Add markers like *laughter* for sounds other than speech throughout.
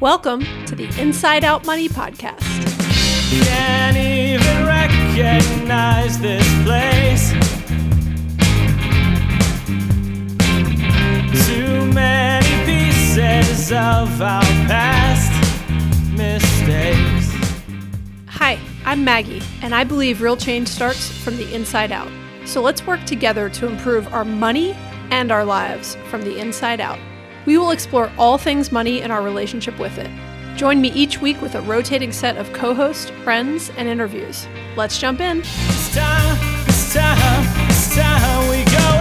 Welcome to the Inside Out Money Podcast. Can't even recognize this place. Too many pieces of our past mistakes. Hi, I'm Maggie, and I believe real change starts from the inside out. So let's work together to improve our money and our lives from the inside out. We will explore all things money and our relationship with it. Join me each week with a rotating set of co hosts, friends, and interviews. Let's jump in. It's time, it's time, it's time.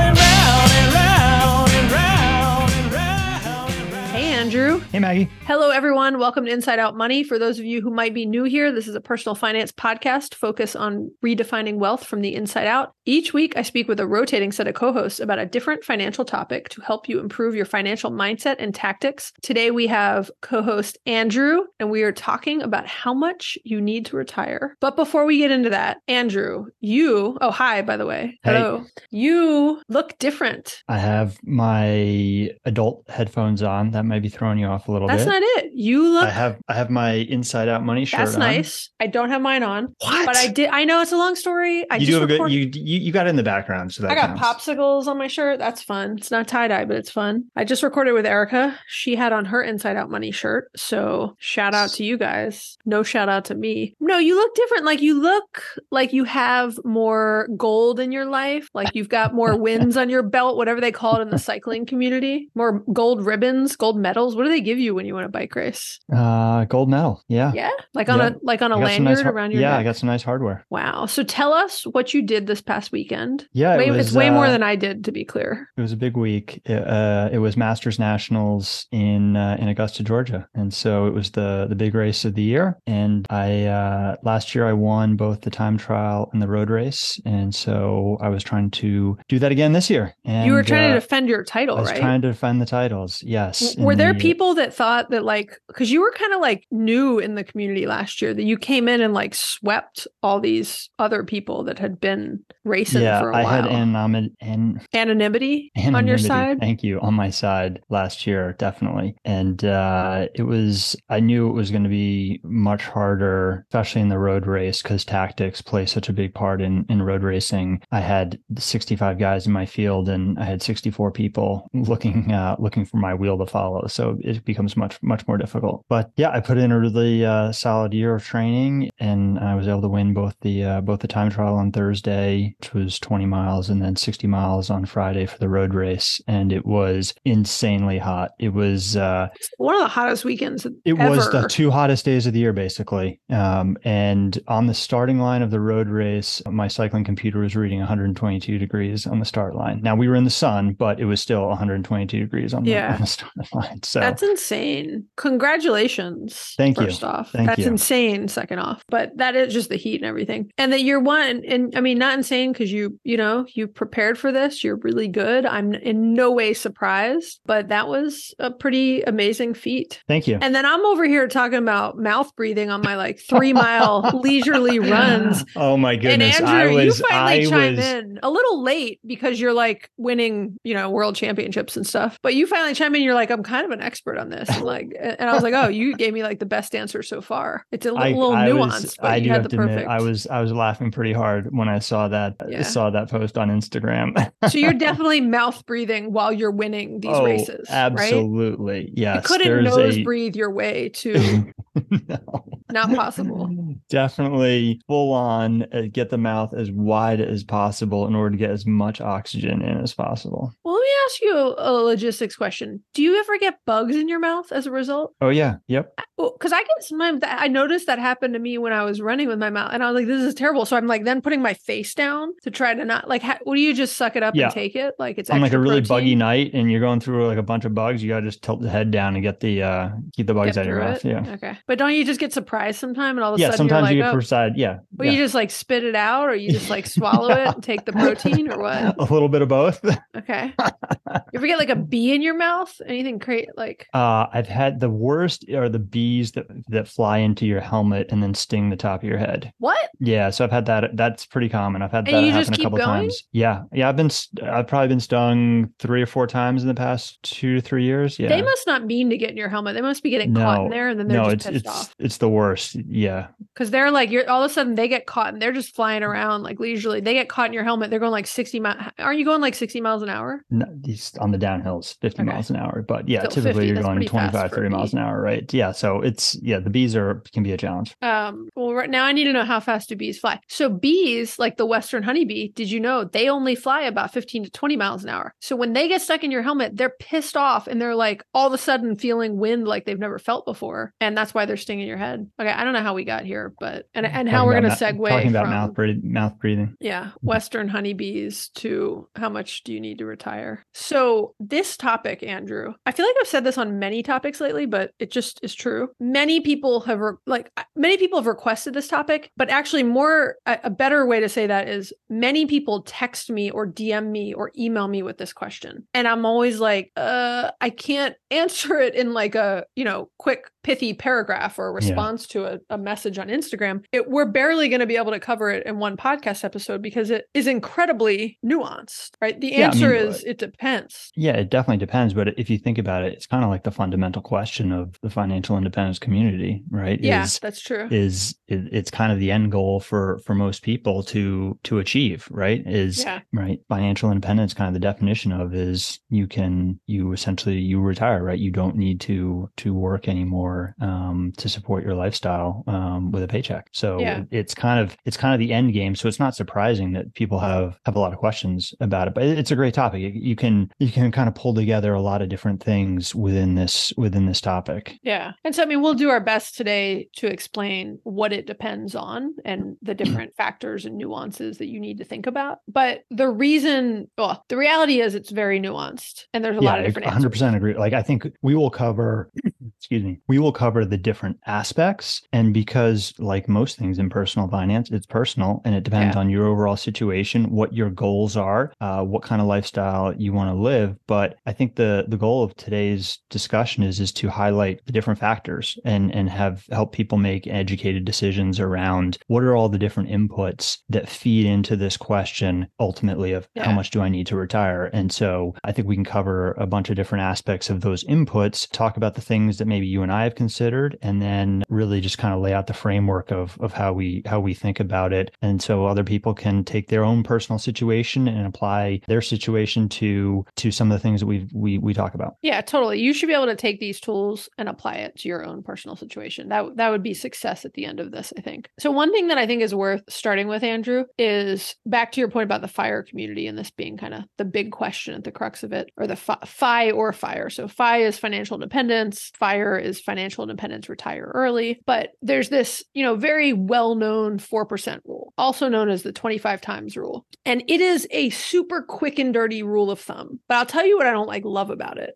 Andrew. Hey, Maggie. Hello, everyone. Welcome to Inside Out Money. For those of you who might be new here, this is a personal finance podcast focused on redefining wealth from the inside out. Each week, I speak with a rotating set of co hosts about a different financial topic to help you improve your financial mindset and tactics. Today, we have co host Andrew, and we are talking about how much you need to retire. But before we get into that, Andrew, you, oh, hi, by the way. Hey. Hello. You look different. I have my adult headphones on. That might be throwing you off a little That's bit. not it. You look I have I have my inside out money shirt. That's on. nice. I don't have mine on. What? But I did. I know it's a long story. I you just do have a good. You, you you got it in the background, so that I got counts. popsicles on my shirt. That's fun. It's not tie dye, but it's fun. I just recorded with Erica. She had on her Inside Out Money shirt. So shout out to you guys. No shout out to me. No, you look different. Like you look like you have more gold in your life. Like you've got more *laughs* wins on your belt, whatever they call it in the cycling community. More gold ribbons, gold medals. What do they give you when you win a bike race? Uh, gold medal. Yeah. Yeah, like on Yeah. a like on a lanyard nice har- around your Yeah, neck. I got some nice hardware. Wow. So tell us what you did this past weekend. Yeah, Way, it was, it's way more uh, than I did, to be clear. It was a big week. It, uh, it was Masters Nationals in uh, in Augusta, Georgia, and so it was the the big race of the year. And I uh, last year I won both the time trial and the road race, and so I was trying to do that again this year. And you were trying uh, to defend your title, I was right? trying to defend the titles. Yes. Were there the- people that thought that, like, because you were kind of like new in the community last year, that you came in and like swept all these other people that had been racing Yeah, for a I while? I had anonymity, an, anonymity, on your side? Thank you. On my side last year, definitely. And uh, it was, I knew it was going to be much harder, especially in the road race, because tactics play such a big part in, in road racing. I had 65 guys in my field and I had 64 people looking, uh, looking for my wheel to follow. So it becomes much, much more difficult. But yeah, I put in a really uh, solid year of training and I was able to win both the, uh, both the time trial on Thursday, which was 20 miles, and then 60 miles on Friday for the road race. And it was insanely hot. It was, uh, One of the hottest weekends it ever. was the two hottest days of the year, basically. Um, and on the starting line of the road race, my cycling computer was reading 122 degrees on the start line. Now we were in the sun, but it was still 122 degrees on the, Yeah. on the *laughs* start line. So That's insane. Congratulations. Thank you. First off, Thank that's you. insane. Second off, but that is just the heat and everything. And that you're one, and I mean, not insane because you, you know, you prepared for this. You're really good. I'm in no way surprised, but that was a pretty amazing feat. thank you. And then I'm over here talking about mouth breathing on my like three mile *laughs* leisurely runs. Oh my goodness. and I Andrew, was, you finally I chime was, in a little late because you're like winning, you know, world championships and stuff. But you finally chime in. You're like, I'm kind of an expert on this, and like, and I was like, oh, you gave me like the best answer so far. It's a I, little I nuance, was, but I you do had have the to perfect. admit, I was, I was laughing pretty hard when I saw that, Yeah. saw that post on Instagram. so you're *laughs* definitely mouth breathing while you're winning these oh, races, right? absolutely. Yes. You couldn't nose a- breathe your way to *laughs* *laughs* no. not possible. Definitely full on uh, get the mouth as wide as possible in order to get as much oxygen in as possible. Well, let me ask you a, a logistics question. Do you ever get bugs in your mouth as a result? Oh yeah, yep. because I get sometimes that I noticed that happened to me when I was running with my mouth, and I was like, "This is terrible." So I'm like, then putting my face down to try to not like. Ha- what do you just suck it up Yeah. and take it? Like it's On like a really protein? buggy night and you're going through like a bunch of bugs, you gotta just tilt the head down and get the uh keep the bugs Get out of your mouth. it? Yeah. Okay, but don't you just get surprised sometime, and all of a Yeah, sudden sometimes you're you like, get "Oh,". Yeah. well, yeah. you just like spit it out, or you just like swallow it and take the *laughs* protein, or what? a little bit of both. *laughs* Okay, You ever get like a bee in your mouth? Anything great? Like, Uh, I've had the worst are the bees that that fly into your helmet and then sting the top of your head. what? Yeah, so I've had that. That's pretty common. I've had And that happen a couple going? times. Yeah, yeah. I've been. I've probably been stung three or four times in the past two to three years. Yeah. They must not mean to get in your helmet. They must be getting caught in there and then they're no, just it's it's off. it's the worst. Yeah, Because they're like, you're all of a sudden they get caught and they're just flying around like leisurely. They get caught in your helmet. They're going like 60 miles. Aren't you going like 60 miles an hour? No, these on the downhills, 50 Okay. miles an hour. But yeah, 50, typically you're going pretty 25, 30 miles an hour, right? Yeah, so it's yeah, the bees are can be a challenge. Um, well, right now I need to know how fast do bees fly. So bees, like the western honeybee, did you know they only fly about 15 to 20 miles an hour? So when they get stuck in your helmet, they're pissed off and they're like all of a sudden feeling wind like they've never felt before, and that's why they're stinging your head. Okay, I don't know how we got here, but and and how we're gonna about segue talking about from mouth breath- mouth breathing. yeah, Western honeybees to how much do you need to retire? So, this topic, Andrew, I feel like I've said this on many topics lately, but it just is true. Many people have, re- like, many people have requested this topic, but actually, more, a, a better way to say that is many people text me or DM me or email me with this question. And I'm always like, uh, I can't *laughs* answer it in like a, you know, quick, pithy paragraph or a Yeah. response to a, a message on Instagram. It, we're barely going to be able to cover it in one podcast episode because it is incredibly nuanced, right? The Yeah, I answer mean, is it depends. Yeah, it definitely depends. But if you think about it, it's kind of like the fundamental question of the financial independence community, right? Yeah, Is that's true. is it, it's kind of the end goal for for most people to to achieve right is Yeah. right financial independence kind of the definition of is you can you essentially you retire right you don't need to to work anymore um, to support your lifestyle um, with a paycheck so Yeah. it's kind of it's kind of the end game so it's not surprising that people have have a lot of questions about it but it's a great topic You- can you can kind of pull together a lot of different things within this within this topic Yeah. And so, I mean, we'll do our best today to explain what it depends on and the *clears throat* different factors and nuances that you need to think about. But the reason, well, the reality is it's very nuanced and there's a lot of different I 100% agree. Like I think we will cover *clears throat* excuse me. We will cover the different aspects and because like most things in personal finance, it's personal and it depends Yeah. on your overall situation, what your goals are, uh, what kind of lifestyle you want to live, but I think the the goal of today's discussion is is to highlight the different factors and and have help people make educated decisions around what are all the different inputs that feed into this question ultimately of how much do I need to retire? And so I think we can cover a bunch of different aspects of those inputs, talk about the things that maybe you and I have considered, and then really just kind of lay out the framework of of how we how we think about it. And so other people can take their own personal situation and apply their situation to to some of the things that we we we talk about. Yeah, totally. You should be able to take these tools and apply it to your own personal situation. That that would be success at the end of this, I think. So one thing that I think is worth starting with, Andrew, is back to your point about the fire community and this being kind of the big question at the crux of it, or the fi, fi or fire. So fi is financial independence, fire is financial independence, retire early. But there's this, you know, very well-known four percent rule, also known as the twenty-five times rule, and it is a super quick and dirty rule of thumb. But I'll tell you what I don't like love about it,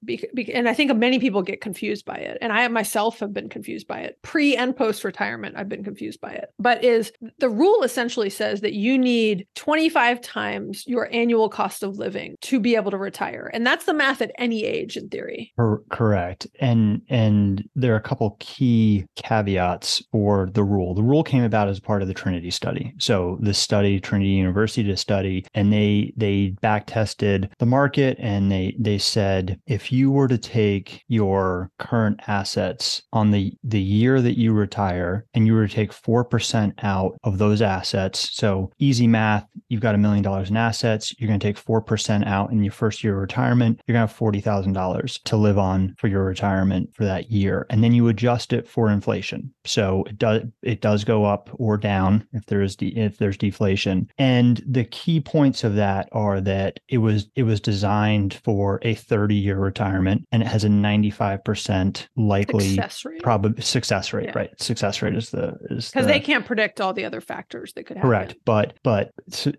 and I think many people get confused by it, and I myself have been confused by it. Pre and post retirement, I've been confused by it. But is the rule essentially says that you need 25 times your annual cost of living to be able to retire, and that's the math at any age in theory. Correct. And and there are a couple key caveats for the rule. The rule came about as part of the Trinity study. So the study, Trinity University a study, and they they back tested the market and they they said if you were to take your current assets on the the year that you retire and you were to take four percent out of those assets, so easy math, you've got a million dollars in assets, you're going to take four percent out in your first year of retirement, you're going to have forty thousand dollars to live on for your retirement for that year, and then you adjust it for inflation. So it does it does go up or down if there is de- if there's deflation. And the key points of that are that it was it was designed for a 30 year retirement, and it has a 95 percent likely Success rate. probably success rate. Yeah. Right, success rate is the is because the- they can't predict all the other factors that could happen. Correct. But, but,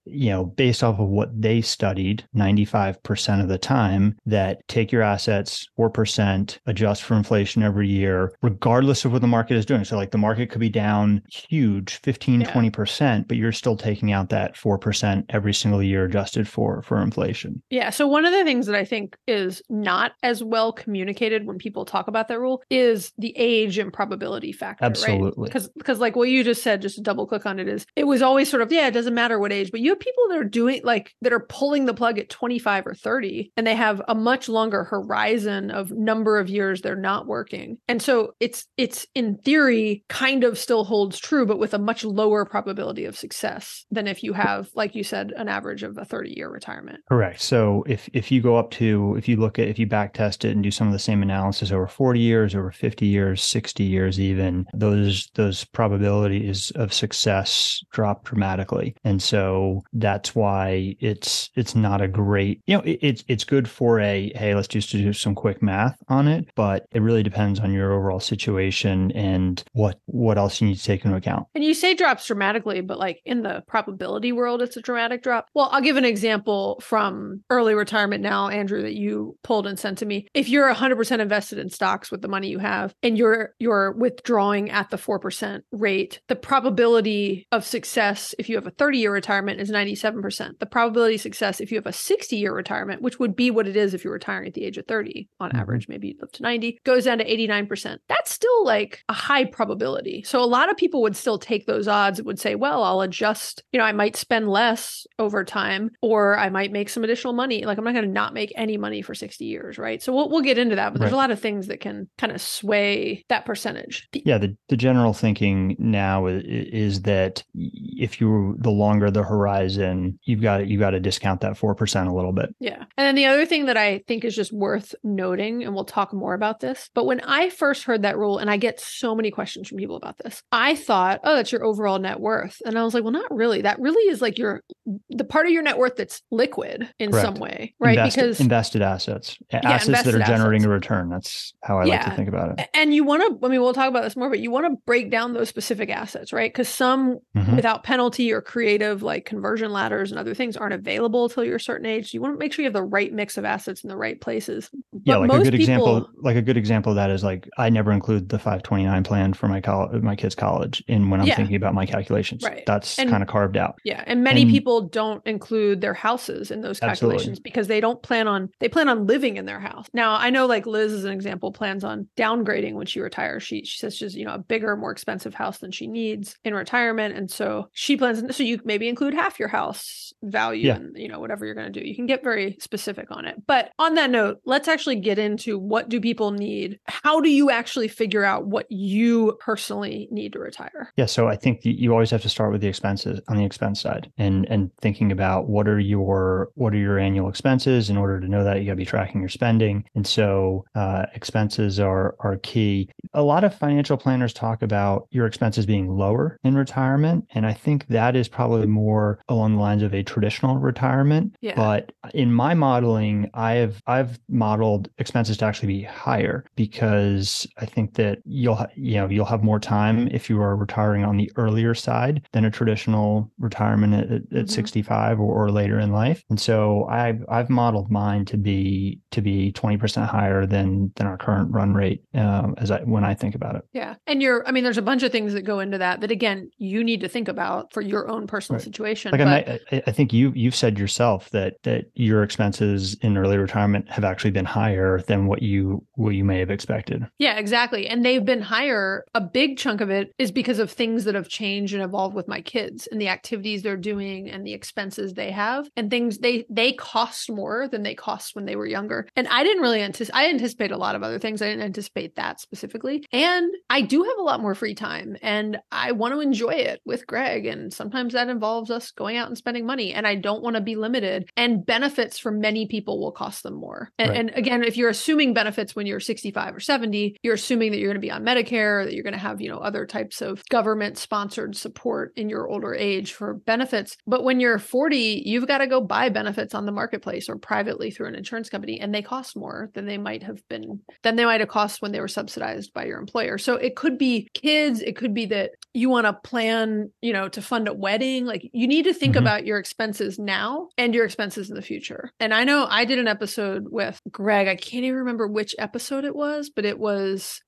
you know, based off of what they studied, 95% of the time that take your assets 4%, adjust for inflation every year, regardless of what the market is doing. So, like the market could be down huge 15, Yeah. 20%, but you're still taking out that 4% every single year adjusted for, for inflation. Yeah. So one of the things that I think is not as well communicated when people talk about that rule is the age and probability factor. Absolutely. Because because like what you just said, just to double click on it is it was always sort of, yeah, it doesn't matter what age, but you have people that are doing like that are pulling the plug at 25 or 30 and they have a much longer horizon of number of years they're not working. And so it's it's in theory kind of still holds true, but with a much lower probability of success than if you have, like you said, an average of a 30 year retirement. Correct. So if if you go up to if you look at if you back test it and do some of the same analysis over 40 years, over 50 years, 60 years even, those those probabilities of success drop dramatically. And so that's why it's it's not a great, you know, it, it's it's good for a hey, let's just do some quick math on it, but it really depends on your overall situation and what what else you need to take into account. And you say drops dramatically, but like in the probability world, it's a dramatic drop. Well, I'll give an example from early retirement now, Andrew, that you pulled and sent to me. If you're 100% invested in stocks with the money you have and you're you're withdrawing at the 4% rate, the probability of success if you have a 30-year retirement is 97%. The probability of success if you have a 60-year retirement, which would be what it is if you're retiring at the age of 30 on Mhm. average, maybe you'd live to 90, goes down to 89%. That's still like a high probability. So a lot of people would still take those odds and would say, well, I'll adjust, you know, I might spend less over time or I might make some additional money. Like I'm not going to not make any money for 60 years, right? So we'll, we'll get into that, but there's a lot of things that can kind of sway that percentage. Yeah, the, the general thinking now is, is that if you the longer the horizon, you've got you got to discount that four percent a little bit. Yeah. And then the other thing that I think is just worth noting, and we'll talk more about this, but when I first heard that rule, and I get so many questions from people about this, I thought, oh, that's your overall net worth. And I was like, well, not really. That really is like your the part of your net worth that's liquid in Correct. some way, right? Invested, because invested assets, assets that are generating assets. a return. That's how I like to think about it. and you want to, I mean, we'll talk about this more, but you want to break down those specific assets, right? Because some Mhm. without penalty or creative like conversion ladders and other things aren't available until you're a certain age. So you want to make sure you have the right mix of assets in the right places. yeah, But like a good example, like a good example of that is like I never include the 529 plan for my college, my kids' college, in when I'm Yeah. thinking about my calculations. Right. That's kind of carved out. Yeah, and many And- people don't include their houses in those Absolutely. calculations because they don't plan on they plan on living in their house. Now, I know like Liz as an example plans on downgrading when she retires. She she says she's, you know, a bigger, more expensive house than she needs in retirement and so she plans so you maybe include half your house value Yeah. and you know whatever you're going to do. You can get very specific on it. But on that note, let's actually get into what do people need? How do you actually figure out what you personally need to retire? Yeah, so I think you- always have to start with the expenses on the expense side, and and thinking about what are your what are your annual expenses. In order to know that, you got to be tracking your spending, and so uh, expenses are are key. A lot of financial planners talk about your expenses being lower in retirement, and I think that is probably more along the lines of a traditional retirement. Yeah. But in my modeling, I have I've modeled expenses to actually be higher because I think that you'll you know you'll have more time if you are retiring on the earlier side than a traditional retirement at, at, Mhm. 65 or, or later in life. And so I've I've modeled mine to be to be 20% higher than than our current run rate um, as I when I think about it. Yeah. And you're, I mean, there's a bunch of things that go into that that, again, you need to think about for your own personal Right. situation. Like but, I I think you you've said yourself that that your expenses in early retirement have actually been higher than what you what you may have expected. yeah, exactly. And they've been higher. A big chunk of it is because of things that have changed and evolved with my kids and the activities they're doing and the expenses they have and things they, they cost more than they cost when they were younger. And I didn't really anticipate, I anticipate a lot of other things. I didn't anticipate that specifically. And I do have a lot more free time and I want to enjoy it with Greg. And sometimes that involves us going out and spending money. And I don't want to be limited. And benefits for many people will cost them more. And, Right. and again, if you're assuming benefits when you're 65 or 70, you're assuming that you're going to be on Medicare, that you're going to have, you know, other types of government sponsored support in your older age for benefits. But when you're 40, you've got to go buy benefits on the marketplace or privately through an insurance company, and they cost more than they might have been, than they might have cost when they were subsidized by your employer. So it could be kids, it could be that you want to plan, you know, to fund a wedding. Like you need to think Mhm. about your expenses now and your expenses in the future. And I know I did an episode with Greg. I can't even remember which episode it was, but it was,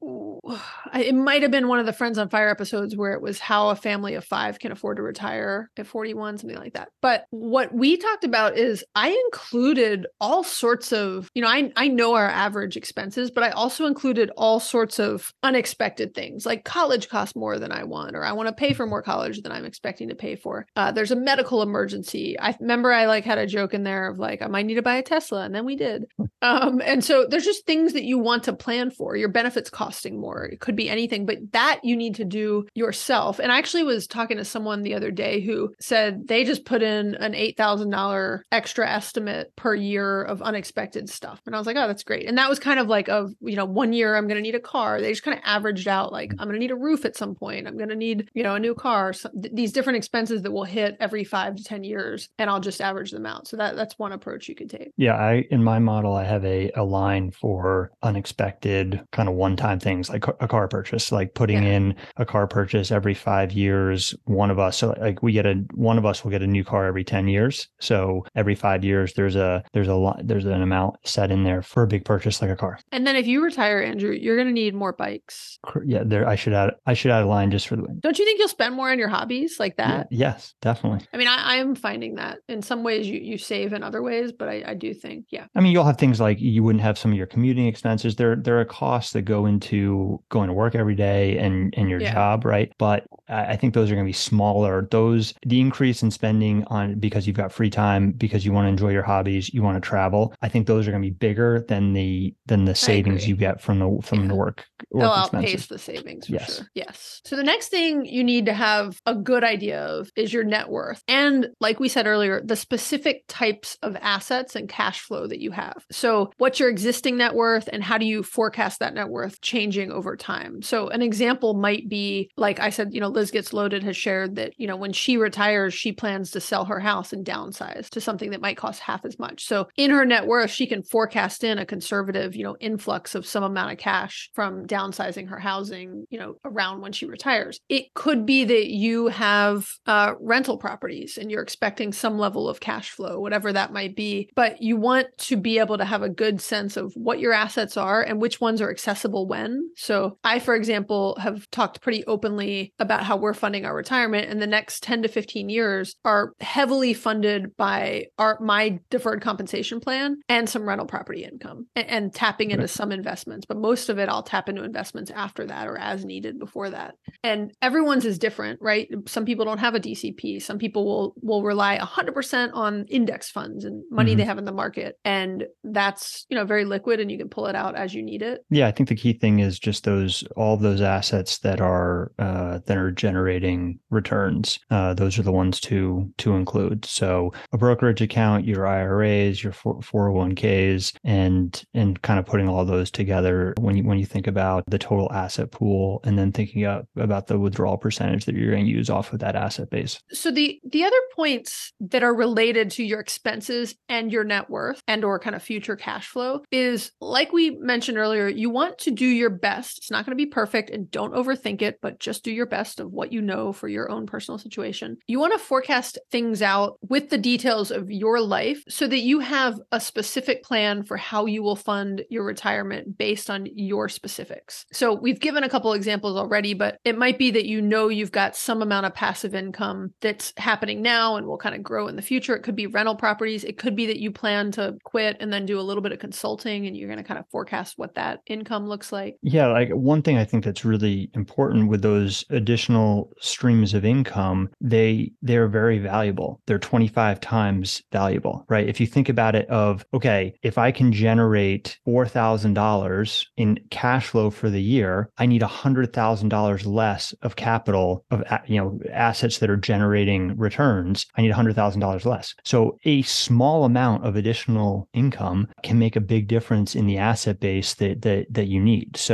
it might have been one of the Friends on Fire episodes where it was how a family of five can afford to retire at 41, something like that. But what we talked about is I included all sorts of, you know, I, I know our average expenses, but I also included all sorts of unexpected things like college costs more than I want, or I want to pay for more college than I'm expecting to pay for. Uh, there's a medical emergency. I remember I like had a joke in there of like, I might need to buy a Tesla. And then we did. *laughs* Um, and so there's just things that you want to plan for. Your benefits more. It could be anything, but that you need to do yourself. And I actually was talking to someone the other day who said they just put in an $8,000 extra estimate per year of unexpected stuff. And I was like, oh, that's great. And that was kind of like of, you know, one year I'm going to need a car. They just kind of averaged out like, I'm going to need a roof at some point. I'm going to need, you know, a new car. So th- these different expenses that will hit every five to 10 years. And I'll just average them out. So that that's one approach you could take. Yeah, I in my model I have a, a line for unexpected kind of one-time things like a car purchase, like putting Yeah. in a car purchase every 5 years, one of us so like we get a one of us will get a new car every 10 years. So every 5 years there's a there's a lot there's an amount set in there for a big purchase like a car. And then if you retire, Andrew, you're going to need more bikes. Yeah, there I should add I should add a line just for the Win. Don't you think you'll spend more on your hobbies like that? Yes, definitely. I mean, I, I'm finding that in some ways you, you save in other ways, but I, I do think, yeah. I mean, you'll have things like you wouldn't have some of your commuting expenses. There, there are costs that go into going to work every day and and your Yeah. job, right? But I think those are going to be smaller. Those the increase in spending on because you've got free time because you want to enjoy your hobbies, you want to travel. I think those are going to be bigger than the than the savings you get from the from Yeah. the work They'll work outpace the savings for Yes. sure. Yes. So the next thing you need to have a good idea of is your net worth. And like we said earlier, the specific types of assets and cash flow that you have. So what's your existing net worth and how do you forecast that net worth changing over time? So an example might be like I said, you know, Liz Gets Loaded has shared that, you know, when she retires, she plans to sell her house and downsize to something that might cost half as much. So in her net worth, she can forecast in a conservative, you know, influx of some amount of cash from downsizing her housing, you know, around when she retires. It could be that you have uh, rental properties and you're expecting some level of cash flow, whatever that might be. But you want to be able to have a good sense of what your assets are and which ones are accessible when. So I, for example, have talked pretty openly about how we're funding our retirement and the next 10 to 15 years are heavily funded by our my deferred compensation plan and some rental property income and, and tapping into Right. some investments. But most of it I'll tap into investments after that or as needed before that. And everyone's is different, right? Some people don't have a DCP. Some people will will rely 100% on index funds and money Mhm. they have in the market. And that's, you know, very liquid and you can pull it out as you need it. Yeah, I think the key thing is just those all those assets that are uh, that are generating returns. Uh, those are the ones to to include. So a brokerage account, your IRAs, your four hundred one ks, and and kind of putting all those together when you when you think about the total asset pool, and then thinking about the withdrawal percentage that you're going to use off of that asset base. So the the other points that are related to your expenses and your net worth and or kind of future cash flow is like we mentioned earlier, you want to do your best. It's not going to be perfect and don't overthink it, but just do your best of what you know for your own personal situation. You want to forecast things out with the details of your life so that you have a specific plan for how you will fund your retirement based on your specifics. So we've given a couple examples already, but it might be that you know you've got some amount of passive income that's happening now and will kind of grow in the future. It could be rental properties. It could be that you plan to quit and then do a little bit of consulting and you're going to kind of forecast what that income looks like. Yeah, like one thing I think that's really important with those additional streams of income, they they're very valuable. They're 25 times valuable, right? If you think about it of okay, if I can generate $4,000 in cash flow for the year, I need $100,000 less of capital of you know assets that are generating returns. I need $100,000 less. So a small amount of additional income can make a big difference in the asset base that that that you need. So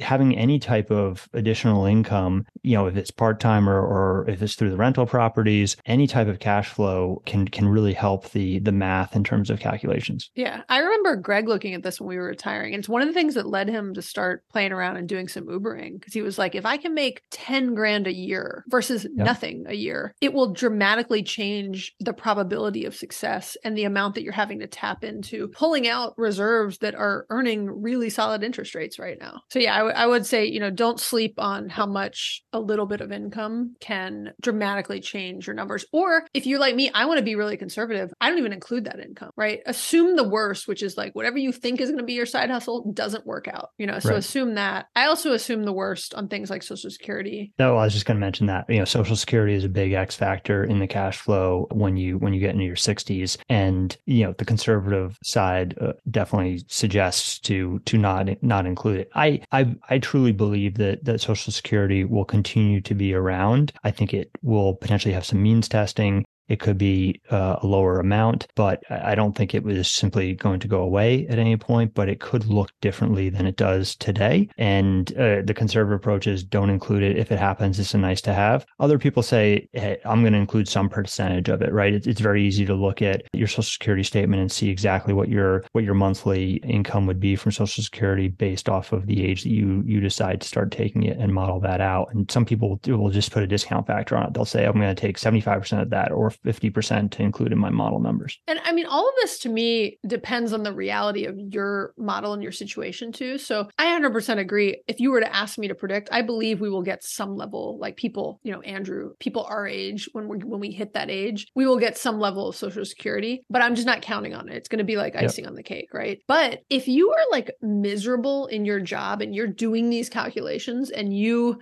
having any type of additional income, you know, if it's part-time or, or if it's through the rental properties, any type of cash flow can can really help the the math in terms of calculations. Yeah. I remember Greg looking at this when we were retiring. And it's one of the things that led him to start playing around and doing some Ubering because he was like, if I can make 10 grand a year versus nothing a year, it will dramatically change the probability of success and the amount that you're having to tap into pulling out reserves that are earning really solid interest rates right now. So, yeah, I, w- I would say, you know, don't sleep on how much a little bit of income can dramatically change your numbers. Or if you're like me, I want to be really conservative. I don't even include that income, right? Assume the worst, which is like whatever you think is going to be your side hustle doesn't work out, you know? So Right. assume that. I also assume the worst on things like social security. No, I was just going to mention that you know Social Security is a big X factor in the cash flow when you when you get into your 60s, and you know the conservative side uh, definitely suggests to to not not include it. I I I truly believe that that Social Security will continue to be around. I think it will potentially have some means testing. It could be uh, a lower amount, but I don't think it was simply going to go away at any point. But it could look differently than it does today. And uh, the conservative approach is don't include it. If it happens, it's a nice to have. Other people say, hey, I'm going to include some percentage of it, right? It's, it's very easy to look at your social security statement and see exactly what your what your monthly income would be from social security based off of the age that you you decide to start taking it and model that out. And some people will just put a discount factor on it. They'll say, I'm going to take 75% of that or 50% to include in my model numbers. And I mean, all of this to me depends on the reality of your model and your situation too. So I 100% agree. If you were to ask me to predict, I believe we will get some level, like people, you know, Andrew, people our age, when we when we hit that age, we will get some level of social security. But I'm just not counting on it. It's going to be like Yep. icing on the cake, right? But if you are like miserable in your job and you're doing these calculations, and you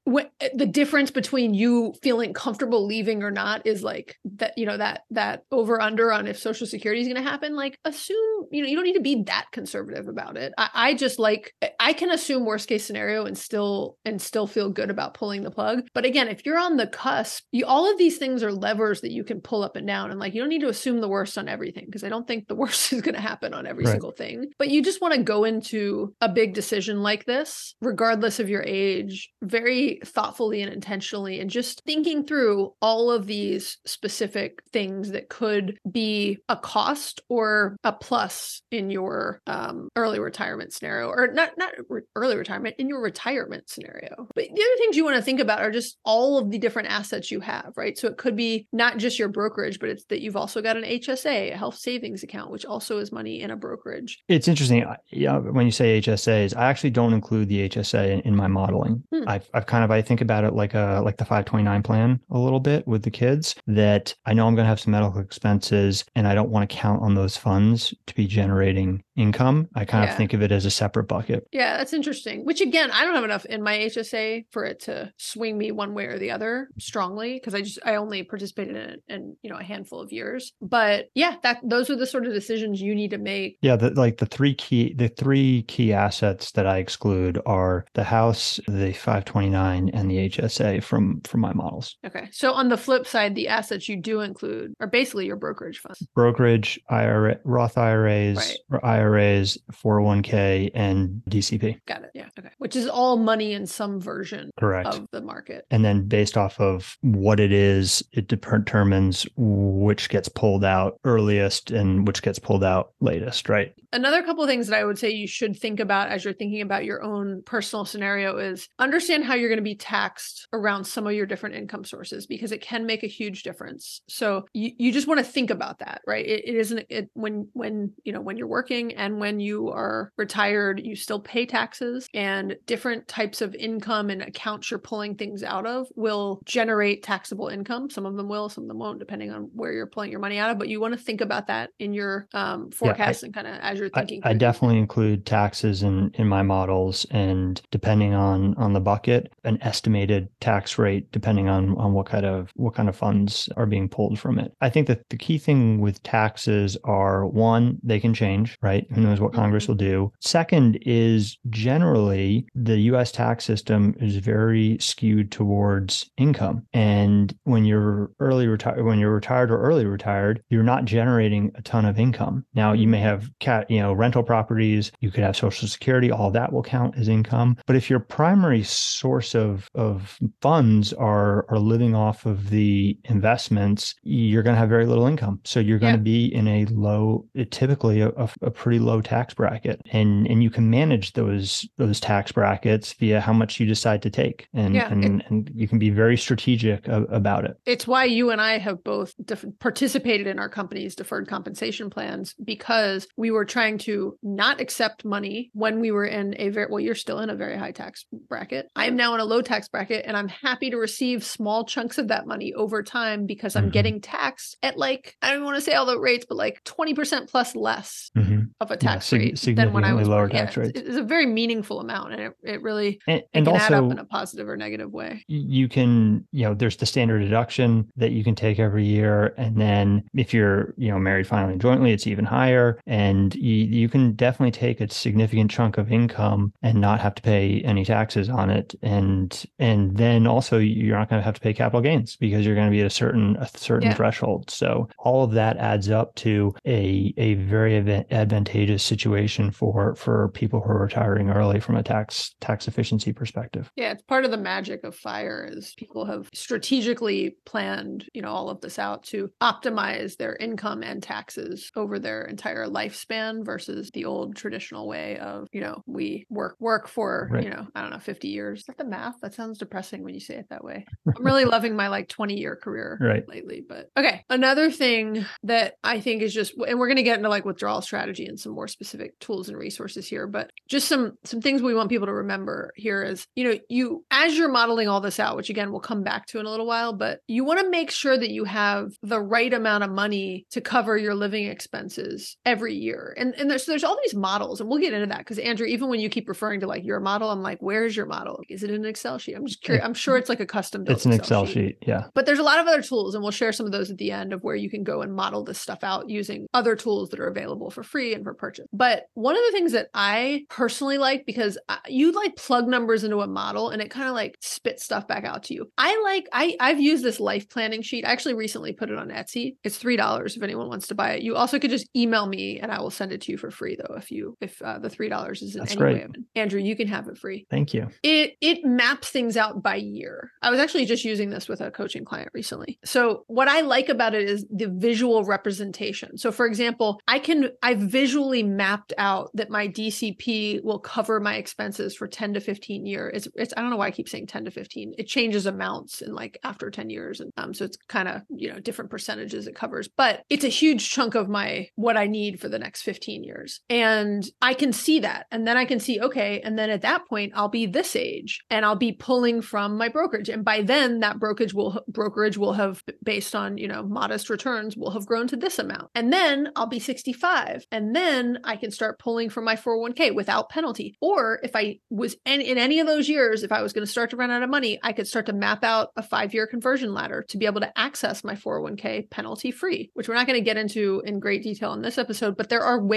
the difference between you feeling comfortable leaving or not is like that, you know, that that over under on if social security is going to happen like assume you know you don't need to be that conservative about it. I, I just like i can assume worst case scenario and still and still feel good about pulling the plug. But again if you're on the cusp you all of these things are levers that you can pull up and down and like you don't need to assume the worst on everything because i don't think the *laughs* worst is going to happen on every Right. single thing. But you just want to go into a big decision like this regardless of your age very thoughtfully and intentionally and just thinking through all of these specific things that could be a cost or a plus in your um, early retirement scenario or not not re- early retirement in your retirement scenario but the other things you want to think about are just all of the different assets you have right so it could be not just your brokerage but it's that you've also got an hsa a health savings account which also is money in a brokerage It's interesting. Yeah, when you say HSAs, I actually don't include the HSA in, in my modeling. Hmm. I've, I've kind of I think about it like a like the 529 plan a little bit with the kids. That I know I'm going to have some medical expenses, and I don't want to count on those funds to be generating income. I kind Yeah. of think of it as a separate bucket. Yeah, that's interesting. Which again, I don't have enough in my HSA for it to swing me one way or the other strongly because I just I only participated in it in you know a handful of years. But yeah, that those are the sort of decisions you need to make. Yeah, the, like the three key the three key assets that I exclude are the house, the 529, and the HSA from from my models. Okay, so on the flip side, the assets you do include are basically your brokerage funds. brokerage, IRA, Roth IRAs, Right. or IRAs, 401k, and DCP. Got it. Yeah. Okay. Which is all money in some version Correct. of the market. and then based off of what it is, it determines which gets pulled out earliest and which gets pulled out latest, right? Another couple of things that I would say you should think about as you're thinking about your own personal scenario is understand how you're going to be taxed around some of your different income sources because it can make a huge difference. So you, you just want to think about that, right? It, it isn't it when when you know when you're working and when you are retired, you still pay taxes and different types of income and accounts you're pulling things out of will generate taxable income. Some of them will, some of them won't, depending on where you're pulling your money out of. But you want to think about that in your um, forecast and kind of as you're I, thinking. I these definitely include taxes in, in my models and depending on, on the bucket, an estimated tax rate depending on, on what kind of what kind of funds are being pulled from it. I think that the key thing with taxes are one, they can change, right? Who knows what Congress Mhm. will do. Second is generally the US tax system is very skewed towards income. And when you're early retired when you're retired or early retired, you're not generating a ton of income. Now you may have cat, you know, rental properties, you could have social security, all that will count as income. But if your primary source of of funds are are living off of the investments, you're going to have very little income. So you're going Yeah. to be in a low, typically a, a, pretty low tax bracket, and and you can manage those those tax brackets via how much you decide to take, and Yeah, and, and you can be very strategic a, about it. It's why you and I have both def- participated in our company's deferred compensation plans because we were trying to not accept money when we were in a very well, you're still in a very high tax bracket. I am now in a low tax bracket and I'm happy to receive small chunks of that money over time because I'm Mhm. getting taxed at like, I don't want to say all the rates, but like 20% plus less Mhm. of a Yeah, tax sig- rate than when I was lower. Yeah, tax it's- a very meaningful amount and it, it really And, it and can add also, up in a positive or negative way. you can you know there's the standard deduction that you can take every year and then if you're you know married filing jointly it's even higher and you, you can definitely take a significant chunk of income and not have to pay any taxes on it. And and then also you're not going to have to pay capital gains because you're going to be at a certain a certain Yeah. threshold. So all of that adds up to a a very advantageous situation for for people who are retiring early from a tax tax efficiency perspective. Yeah, it's part of the magic of fire is people have strategically planned, you know, all of this out to optimize their income and taxes over their entire lifespan versus the old traditional way of, you know, we work work for, Right. you know, I don't know, 50 years. Is that the math? That sounds depressing when you say it that way. I'm really *laughs* loving my like 20 year career Right. lately. But okay, another thing that I think is just, and we're going to get into like withdrawal strategy and some more specific tools and resources here, but just some some things we want people to remember here is, you know, you as you're modeling all this out, which again we'll come back to in a little while, but you want to make sure that you have the right amount of money to cover your living expenses every year. And and there's there's all these models, and we'll get into that because Andrew, even when you keep referring to like your model, I'm like, where's your model? Is it in an Excel sheet? I'm just curious. I'm sure it's like a custom it's an excel sheet yeah but there's a lot of other tools, and we'll share some of those at the end of where you can go and model this stuff out using other tools that are available for free and for purchase. But one of the things that I personally like because I- you like plug numbers into a model and it kind of like spits stuff back out to you. I like I I've used this life planning sheet. I actually recently put it on Etsy. It's three dollars if anyone wants to buy it. You also could just email me and I will send it to you for free though if you if uh, the three dollars is in That's any great. way. Andrew, you can have it free thank you it it maps things out by year. I was actually just using this with a coaching client recently. So what I like about it is the visual representation. So for example, I can I visually mapped out that my DCP will cover my expenses for 10 to 15 years. It's it's I don't know why I keep saying 10 to 15. It changes amounts in like after 10 years and um so it's kind of, you know, different percentages it covers, but it's a huge chunk of my what I need for the next 15 years. And I can see that. And then I can see okay, and then at that point I'll be this age and I'll be pulling from my brokerage and by then that brokerage will brokerage will have based on, you know, modest returns will have grown to this amount. And then I'll be 65 and then I can start pulling from my 401k without penalty. Or if I was in, in any of those years if I was going to start to run out of money, I could start to map out a 5-year conversion ladder to be able to access my 401k penalty free, which we're not going to get into in great detail in this episode, but there are ways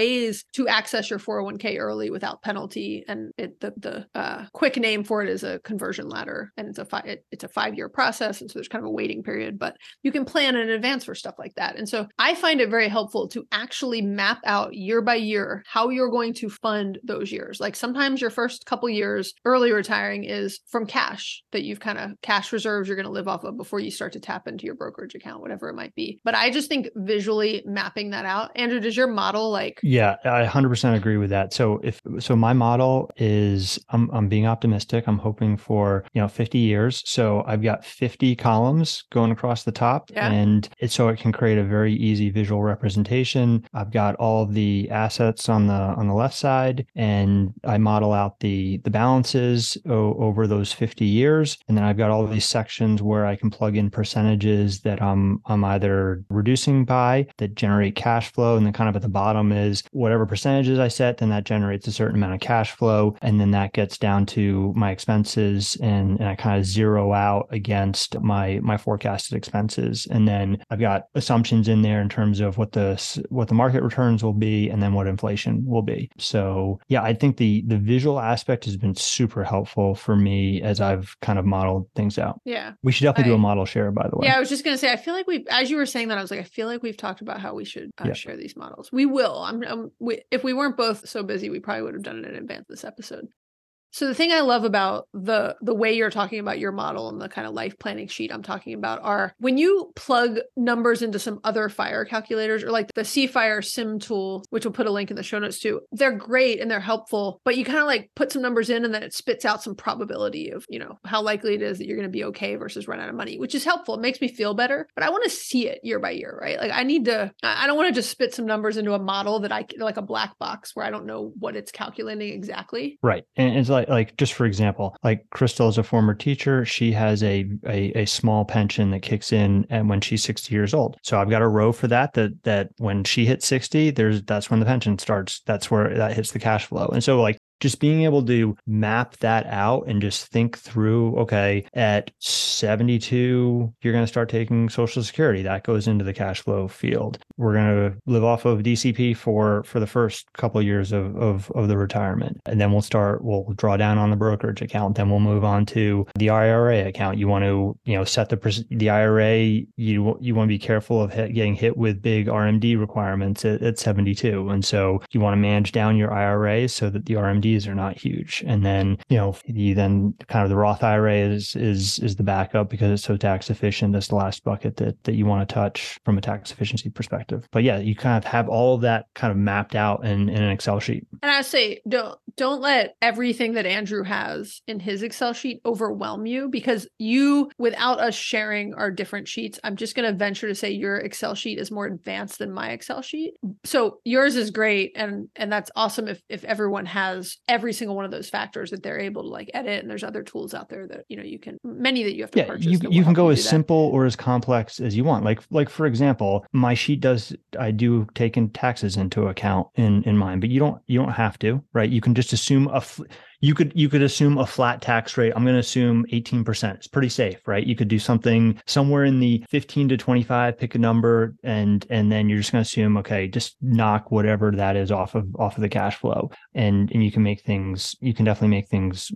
to access your 401k early without penalty and it, the the uh, quick name for it is a conversion ladder and it's a fi- it, it's a 5-year process and so there's kind of a waiting period, but you can plan in advance for stuff like that. And so I find it very helpful to actually map out year by year how you're going to fund those years. Like sometimes your first couple years early retiring is from cash that you've kind of cash reserves you're going to live off of before you start to tap into your brokerage account, whatever it might be. But I just think visually mapping that out. Andrew, does your model like Yeah, I 100% agree with that. So if so my model is I'm I'm being optimistic. I'm hoping for, you know, 50 years. So I've got 50 columns going across the top Yeah. and it so it can create a very easy visual representation. I've got all the assets on the on the left side and I model out the the balances o- over those 50 years and then I've got all these sections where I can plug in percentages that I'm I'm either reducing by that generate cash flow and then kind of at the bottom is whatever percentages I set then that generates a certain amount of cash flow and then that gets down to my expenses and, and I kind of zero out against my my forecasted expenses and then I've got assumptions in there in terms of what the what the market returns will be and then what inflation will be. So yeah, I think the the visual aspect has been super helpful for me as I've kind of modeled things out. yeah. We should definitely do a model share by the way. Yeah, I was just gonna say. I feel like we, as you were saying that, I was like, I feel like we've talked about how we should uh, Yeah. share these models. We will. I'm. I'm we, if we weren't both so busy, we probably would have done it in advance this episode. So the thing I love about the the way you're talking about your model and the kind of life planning sheet I'm talking about are when you plug numbers into some other fire calculators or like the cFIREsim tool, which we'll put a link in the show notes too. They're great and they're helpful, but you kind of like put some numbers in and then it spits out some probability of, you know, how likely it is that you're going to be okay versus run out of money, which is helpful. It makes me feel better, but I want to see it year by year, right? Like I need to I don't want to just spit some numbers into a model that I like a black box where I don't know what it's calculating exactly. Right. And it's like like just for example, like Crystal is a former teacher. She has a, a a small pension that kicks in and when she's 60 years old. So I've got a row for that that that when she hits 60, there's that's when the pension starts. That's where that hits the cash flow. And so like just being able to map that out and just think through okay at 72 you're going to start taking social security. That goes into the cash flow field. We're going to live off of dcp for for the first couple of years of, of of the retirement. And then we'll start we'll draw down on the brokerage account. Then we'll move on to the ira account. You want to you know set the the ira you you want to be careful of hit, getting hit with big rmd requirements at, at 72 and so you want to manage down your ira so that the rmd are not huge. And then, you know, you then kind of the Roth IRA is is is the backup because it's so tax efficient. That's the last bucket that that you want to touch from a tax efficiency perspective. But yeah, you kind of have all of that kind of mapped out in, in an Excel sheet. And I say don't don't let everything that Andrew has in his Excel sheet overwhelm you because you without us sharing our different sheets, I'm just gonna venture to say your Excel sheet is more advanced than my Excel sheet. So yours is great and and that's awesome if if everyone has every single one of those factors that they're able to like edit. And there's other tools out there that you know you can many that you have to yeah, purchase. you you can go as simple or as complex as you want. Like like for example, my sheet does I do take in taxes into account in in mine, but you don't you don't have to, right? You can just assume a fl- you could you could assume a flat tax rate. I'm going to assume 18%. It's pretty safe, right? You could do something somewhere in the 15 to 25, pick a number and and then you're just going to assume okay, just knock whatever that is off of off of the cash flow. And and you can make things you can definitely make things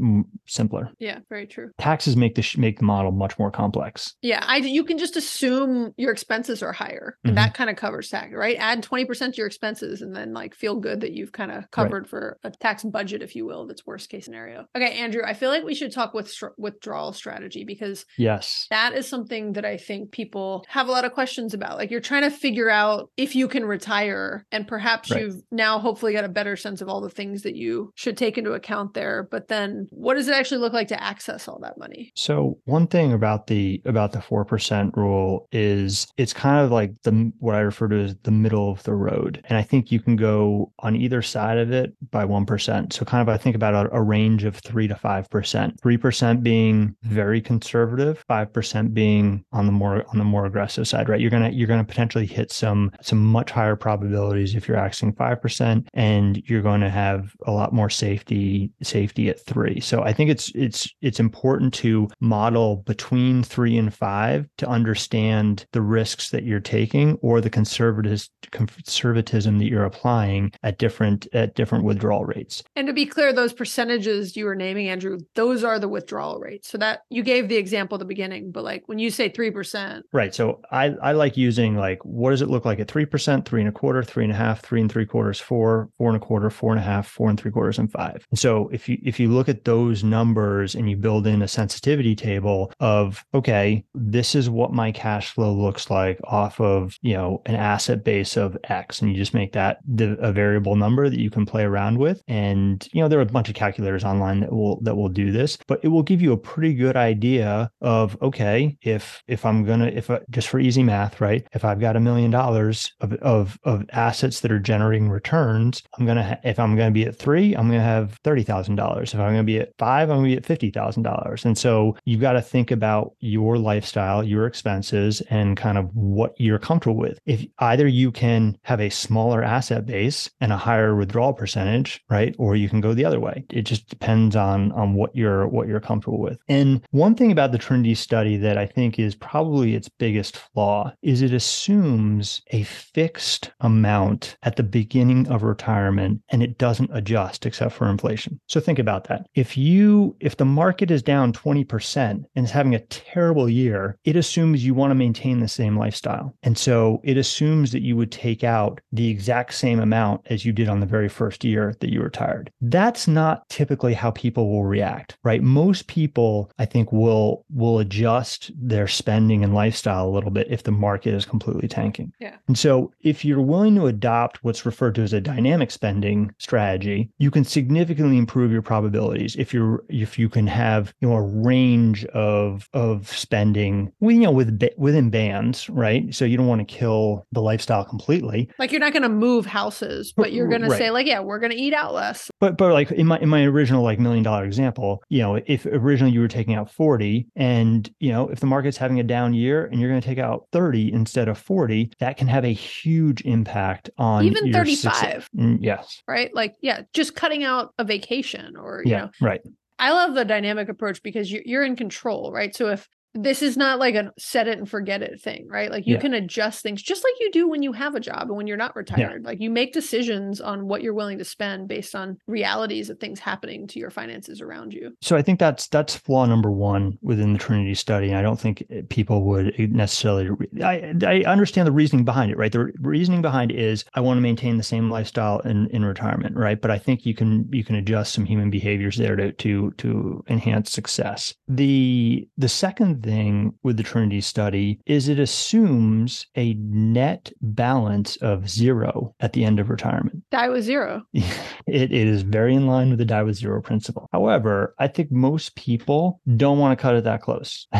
simpler. Yeah, very true. Taxes make the sh- make the model much more complex. Yeah, I you can just assume your expenses are higher, and Mhm. that kind of covers tax, right? Add twenty percent to your expenses, and then like feel good that you've kind of covered for a tax budget, if you will. That's worst case scenario. Okay, Andrew, I feel like we should talk with withdrawal strategy because Yes. that is something that I think people have a lot of questions about. Like you're trying to figure out if you can retire, and perhaps Right. you've now hopefully got a better sense of all the things that you should take into account there. But then, what does it actually look like to access all that money? So one thing about the about the four percent rule is it's kind of like the what I refer to as the middle of the road, and I think you can go on either side of it by one percent. So kind of I think about a, a range of three to five percent. Three percent being very conservative, five percent being on the more on the more aggressive side. Right? You're gonna you're gonna potentially hit some some much higher probabilities if you're axing five percent, and you're going to have a lot more safety safety at three. So I think it's it's it's important to model between three and five to understand the risks that you're taking or the conservatis- conservatism that you're applying at different at different withdrawal rates. And to be clear, those percentages you were naming, Andrew, those are the withdrawal rates. So that you gave the example at the beginning, but like when you say 3%, Right. So I, I like using like what does it look like at three percent, three and a quarter, three and a half, three and three quarters, four, four and a quarter, four and a half, four and three quarters, and five. And so if you if you look at those numbers and you build in a sensitivity table of okay, this is what my cash flow looks like off of you know an asset base of X, and you just make that the, a variable number that you can play around with. And you know there are a bunch of calculators online that will that will do this, but it will give you a pretty good idea of okay, if if I'm gonna if I, just for easy math, right? If I've got a million dollars of of of assets that are generating returns, I'm gonna ha- if I'm gonna be at three, I'm gonna have thirty thousand dollars. If I'm gonna be at five, I'm gonna be at fifty thousand dollars. And so you've got to think about your lifestyle, your expenses, and kind of what you're comfortable with. If either you can have a smaller asset base and a higher withdrawal percentage, right, or you can go the other way. It just depends on on what you're what you're comfortable with. And one thing about the Trinity study that I think is probably its biggest flaw is it assumes a fixed amount at the beginning of retirement and it doesn't adjust except for inflation. So think about that. If you if the market is down 20% and is having a terrible year, it assumes you want to maintain the same lifestyle. And so it assumes that you would take out the exact same amount as you did on the very first year that you retired. That's not typically how people will react, right? Most people, I think, will will adjust their spending and lifestyle a little bit if the market is completely tanking. Yeah. And so if you're willing to adopt what's referred to as a dynamic spending strategy, you can significantly improve your probabilities if you're if you can have you know a range of of spending you know with within bands, right? So you don't want to kill the lifestyle completely, Like you're not going to move houses, but you're *laughs* going to say like, yeah, we're going to eat out less. but but like in my in my original like million dollar example, you know, if originally you were taking out 40 and you know, if the market's having a down year and you're going to take out 30 instead of 40, that can have a huge impact on Even your 35. success. Mm, yes. Right? Like, yeah, just cutting out a vacation or, you Yeah, know, right. I love the dynamic approach because you're in control, right? So if this is not like a set it and forget it thing, right? Like you Yeah. can adjust things just like you do when you have a job and when you're not retired. Like you make decisions on what you're willing to spend based on realities of things happening to your finances around you. So I think that's that's flaw number one within the Trinity study. And I don't think eh, people would necessarily. I I understand the reasoning behind it, right? The reasoning behind it is I want to maintain the same lifestyle in, in retirement, right? But I think you can you can adjust some human behaviors there to to to enhance success. The the second thing with the Trinity study is it assumes a net balance of zero at the end of retirement. Die with zero. *laughs* it, it is very in line with the die with zero principle. However, I think most people don't want to cut it that close. *laughs*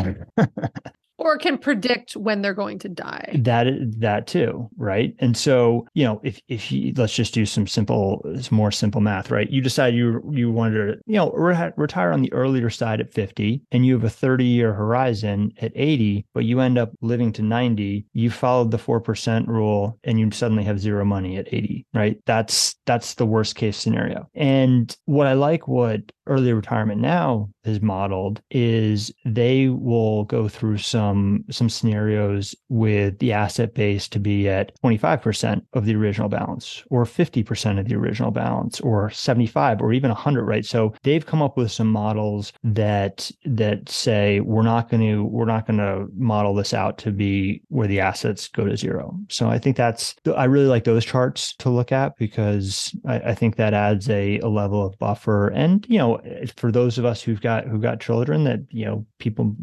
Or can predict when they're going to die. that that too, right? And so, you know, if if you let's just do some simple, some more simple math, right? You decide you you wanted to, you know, re- retire on the earlier side at 50 and you have a 30 year horizon at 80, but you end up living to 90, you followed the 4% rule and you suddenly have zero money at 80, right? That's that's the worst case scenario. And what I like what early retirement now is modeled is they will go through some some scenarios with the asset base to be at 25% of the original balance or 50% of the original balance or 75 or even 100 right? So they've come up with some models that that say we're not going to we're not going to model this out to be where the assets go to zero. So i think that's i really like those charts to look at because i, I think that adds a, a level of buffer. And you know for those of us who've got who've got children that you know people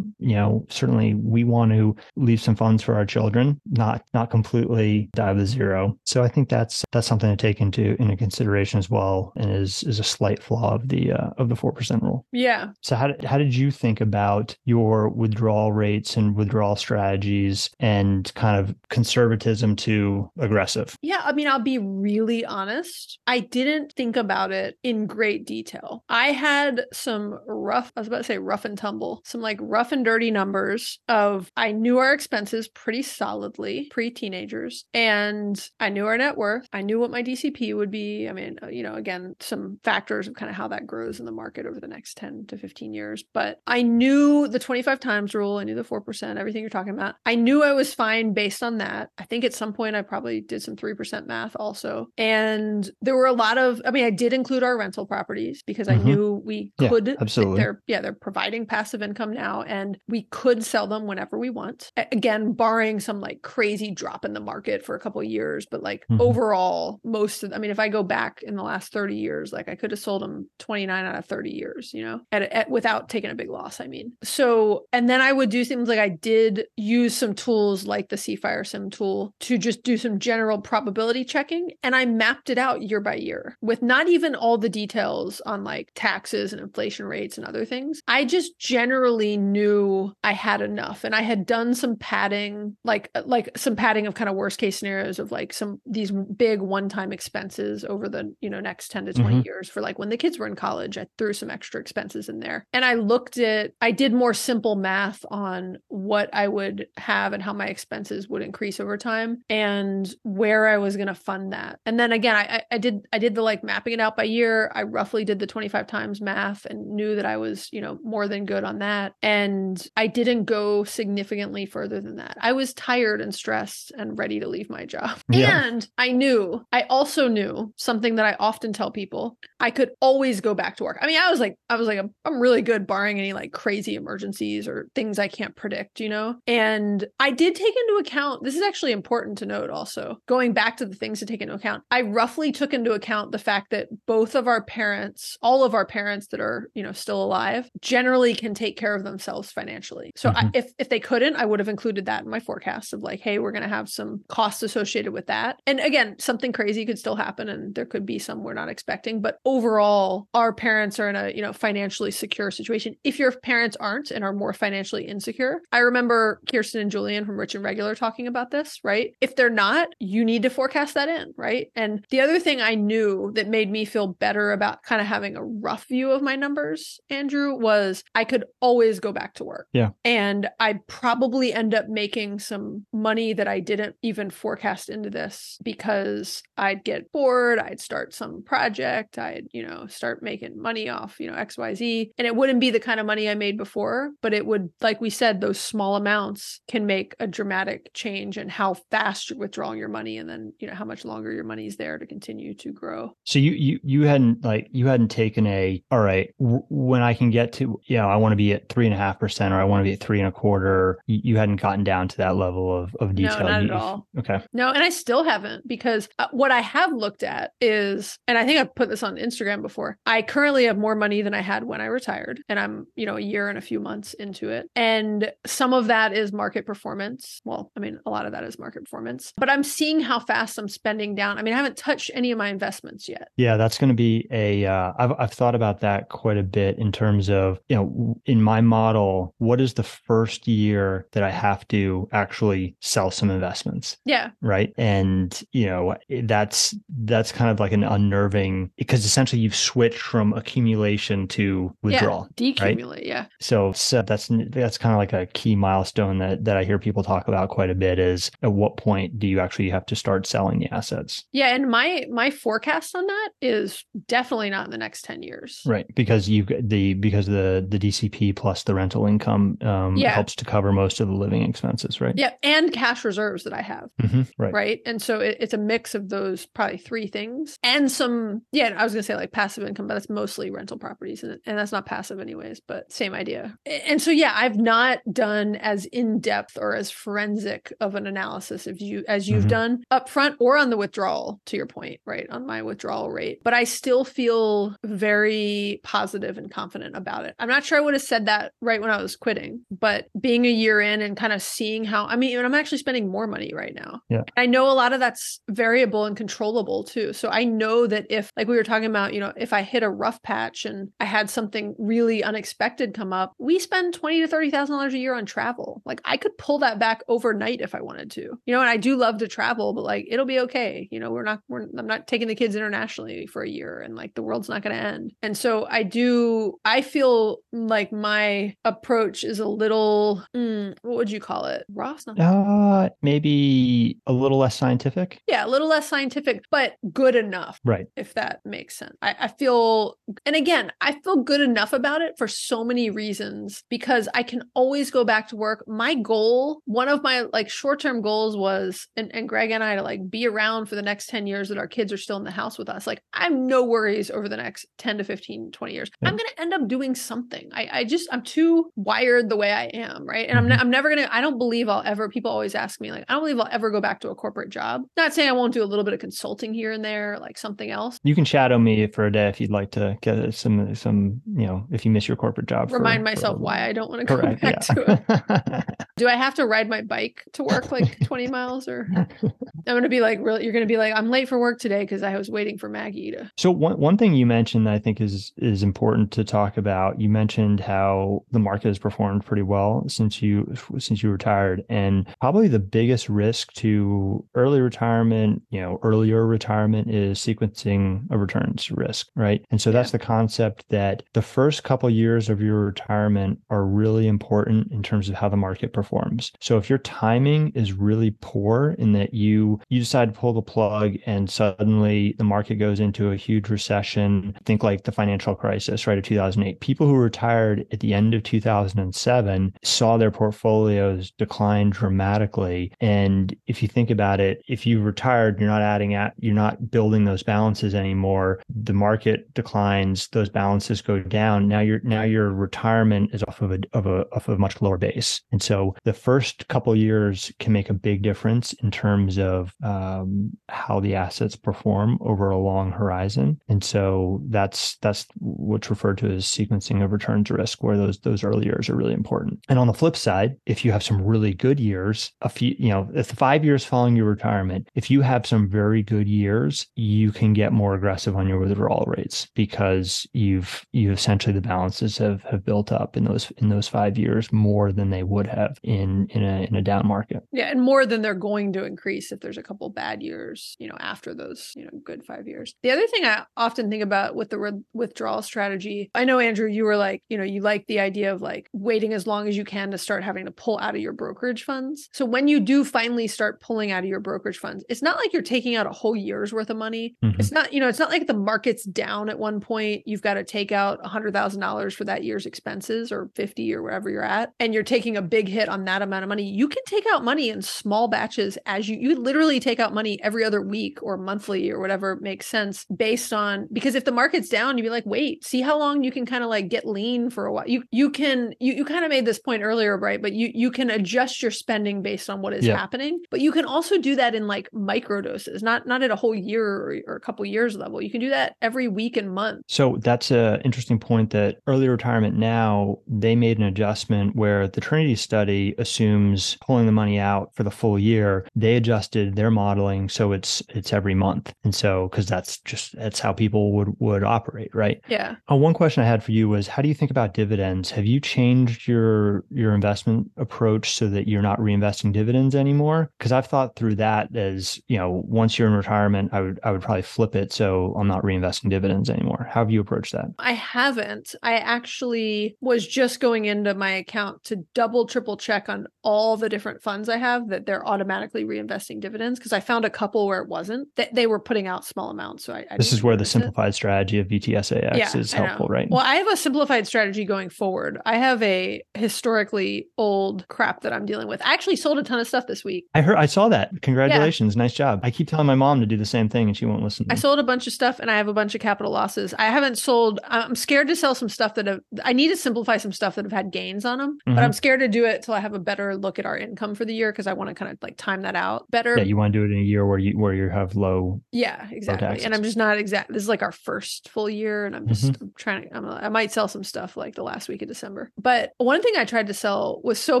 you know certainly we want to leave some funds for our children not not completely die with zero so i think that's that's something to take into into consideration as well and is is a slight flaw of the uh, of the 4% rule Yeah. so how did, how did you think about your withdrawal rates and withdrawal strategies and kind of conservatism to aggressive Yeah, I mean, I'll be really honest. I didn't think about it in great detail. I had some rough, I was about to say rough and tumble, some like rough and dirty numbers of I knew our expenses pretty solidly pre teenagers and I knew our net worth. I knew what my DCP would be. I mean, uh, you know, again, some factors of kind of how that grows in the market over the next 10 to 15 years. But I knew the 25 times rule. I knew the 4%, everything you're talking about. I knew I was fine based on that. I think at some point I probably did some 3% math also. And there were a lot of, I mean, I did include our rental properties because I Mhm. knew we Yeah, could, absolutely. they're, yeah, they're providing passive income now and we could sell them whenever we want. Again, barring some like crazy drop in the market for a couple of years, but like Mhm. overall, most of, I mean, if I go back in the last 30 years, like I could have sold them 29 out of 30 years, you know, at, at without taking a big loss. I mean, so, and then I would do things like I did use some tools like the cFIREsim tool to just do some general probability checking. And I mapped it out year by year with not even all the details on like taxes and inflation rates and other things. I just generally knew I had enough and I had done some padding, like, like some padding of kind of worst case scenarios of like some these big one-time expenses over the, you know, next 10 to 20 Mhm. years for like when the kids were in college, I threw some extra expenses in there. And I looked at, I did more simple math on what I would have and how my expenses would increase over time and where I was going to fund that. And then again, I, I- I did, I did the like mapping it out by year. I roughly did the 25 times math and knew that I was, you know, more than good on that. And I didn't go go significantly further than that. I was tired and stressed and ready to leave my job. *laughs* Yeah. And I knew, I also knew something that I often tell people I could always go back to work. I mean, I was like, I was like, I'm, I'm really good barring any like crazy emergencies or things I can't predict, you know? And I did take into account, this is actually important to note also, going back to the things to take into account. I roughly took into account the fact that both of our parents, all of our parents that are, you know, still alive, generally can take care of themselves financially. So I, Mhm. If if they couldn't, I would have included that in my forecast of like, hey, we're going to have some costs associated with that. And again, something crazy could still happen and there could be some we're not expecting, but overall, our parents are in a, you know, financially secure situation. If your parents aren't and are more financially insecure, I remember Kiersten and Julien from Rich and Regular talking about this, right? If they're not, you need to forecast that in, right? And the other thing I knew that made me feel better about kind of having a rough view of my numbers, Andrew, was I could always go back to work. Yeah. And I'd probably end up making some money that I didn't even forecast into this because I'd get bored, I'd start some project, I'd, you know, start making money off, you know, XYZ. And it wouldn't be the kind of money I made before, but it would, like we said, those small amounts can make a dramatic change in how fast you're withdrawing your money and then, you know, how much longer your money's there to continue to grow. So you you you hadn't like you hadn't taken a all right w- when I can get to you know I want to be at three and a half percent or I want to be at three and a quarter. You, hadn't gotten down to that level of of detail. No, not at all. Okay. No, and I still haven't because uh, what I have looked at is, and I think I've put this on Instagram before. I currently have more money than I had when I retired, and I'm, you know, a year and a few months into it. And some of that is market performance. Well, I mean, a lot of that is market performance, but I'm seeing how fast I'm spending down. I mean, I haven't touched any of my investments yet. Yeah, that's going to be a. Uh, I've I've thought about that quite a bit in terms of you know in my model, what is the first year that I have to actually sell some investments? Yeah. right and you know that's that's kind of like an unnerving because essentially you've switched from accumulation to withdrawal Yeah. Decumulate. Yeah. so, so that's that's kind of like a key milestone that that i hear people talk about quite a bit is at what point do you actually have to start selling the assets Yeah. And my, my forecast on that is definitely not in the next 10 years. right because you the because the the dcp plus the rental income um Yeah. Helps to cover most of the living expenses right Yeah. And cash reserves that I have. Mhm. right right and so it, it's a mix of those probably three things and some yeah i was gonna say like passive income but that's mostly rental properties and, and that's not passive anyways but same idea and so yeah i've not done as in-depth or as forensic of an analysis as you as you've Mhm. done upfront or on the withdrawal to your point right on my withdrawal rate but i still feel very positive and confident about it i'm not sure i would have said that right when i was quitting but being a year in and kind of seeing how i mean i'm actually spending more money right now Yeah. I know a lot of that's variable and controllable too. So I know that if, like we were talking about, you know, if I hit a rough patch and I had something really unexpected come up, we spend twenty to thirty thousand dollars a year on travel. Like I could pull that back overnight if I wanted to. You know, and I do love to travel, but like it'll be okay. You know, we're not, we're, I'm not taking the kids internationally for a year, and like the world's not going to end. And so I do. I feel like my approach is a little, mm, what would you call it? Ross, uh maybe a little less scientific yeah, a little less scientific, but good enough, right if that makes sense. I, I feel, and again, I feel good enough about it for so many reasons because I can always go back to work. My goal, one of my like short term goals was, and, and Greg and I to like be around for the next 10 years that our kids are still in the house with us. Like, I have no worries over the next 10 to 15, 20 years. Yeah. I'm going to end up doing something. I, I just, I'm too wired the way I am, right? And I'm, Mhm. ne- I'm never going to, I don't believe I'll ever, people always ask me, like, I don't believe I'll ever go back to a corporate job. Not saying I won't do a little bit of consulting here and there, like something else. You can shadow me for a day if you'd like to get some some you know if you miss your corporate job. Remind for myself little why I don't want to go back to it. Do I have to ride my bike to work like 20 miles or *laughs* I'm going to be like, really, you're going to be like, I'm late for work today because I was waiting for Maggie to. so one one thing you mentioned that I think is is important to talk about. You mentioned how the market has performed pretty well since you since you retired, and probably the biggest risk to early retirement, you know, earlier retirement is sequencing of returns risk, right? And so that's the concept that the first couple years of your retirement are really important in terms of how the market performs performs. So if your timing is really poor in that you you decide to pull the plug and suddenly the market goes into a huge recession, think like the financial crisis, right, of 2008. People who retired at the end of 2007 saw their portfolios decline dramatically. And if you think about it, if you retired, you're not adding at, you're not building those balances anymore. The market declines, those balances go down. Now your now your retirement is off of a of a off of a much lower base. And so the first couple years can make a big difference in terms of um, how the assets perform over a long horizon. And so that's that's what's referred to as sequencing of returns risk, where those those early years are really important. And on the flip side, if you have some really good years, a few, you know, if the five years following your retirement, if you have some very good years, you can get more aggressive on your withdrawal rates because you've you essentially the balances have have built up in those in those five years more than they would have in in a in a down market. Yeah, and more than they're going to increase if there's a couple bad years, you know, after those, you know, good 5 years. The other thing I often think about with the re- withdrawal strategy, I know Andrew you were like, you know, you like the idea of like waiting as long as you can to start having to pull out of your brokerage funds. So when you do finally start pulling out of your brokerage funds, it's not like you're taking out a whole year's worth of money. Mhm. It's not, you know, it's not like the market's down at one point. You've got to take out $100,000 for that year's expenses or 50 or wherever you're at, and you're taking a big hit on that amount of money. You can take out money in small batches as you, you literally take out money every other week or monthly or whatever makes sense based on, because if the market's down, you'd be like, wait, see how long you can kind of like get lean for a while. You, you can, you, you kind of made this point earlier, right? But you, you can adjust your spending based on what is Yeah. happening, but you can also do that in like micro doses, not, not at a whole year or, or a couple years level. You can do that every week and month. So that's a interesting point that early retirement now they made an adjustment where the Trinity study assumes pulling the money out for the full year. They adjusted their modeling so it's it's every month. And so because that's just that's how people would would operate, right? Yeah. Uh, one question I had for you was how do you think about dividends? Have you changed your your investment approach so that you're not reinvesting dividends anymore? Because I've thought through that as, you know, once you're in retirement, I would I would probably flip it so I'm not reinvesting dividends anymore. How have you approached that? I haven't. I actually was just going into my account to double, triple check on all the different funds I have that they're automatically reinvesting dividends because I found a couple where it wasn't. That they were putting out small amounts. So I, I This is where the notice it. simplified strategy of VTSAX Yeah, is helpful, right? Well, I have a simplified strategy going forward. I have a historically old crap that I'm dealing with. I actually sold a ton of stuff this week. I heard I saw that. Congratulations. Nice job. I keep telling my mom to do the same thing and she won't listen. I sold a bunch of stuff and I have a bunch of capital losses. I haven't sold. I'm scared to sell some stuff that have. I need to simplify some stuff that have had gains on them, Mhm. but I'm scared to do it till I have a better look at our income for the year because I want to kind of like time that out better. yeah, you want to do it in a year where you where you have low Yeah, exactly. taxes. And I'm just not exact. This is like our first full year, and I'm just Mm-hmm. I'm trying to. I'm, I might sell some stuff like the last week of December. But one thing I tried to sell was so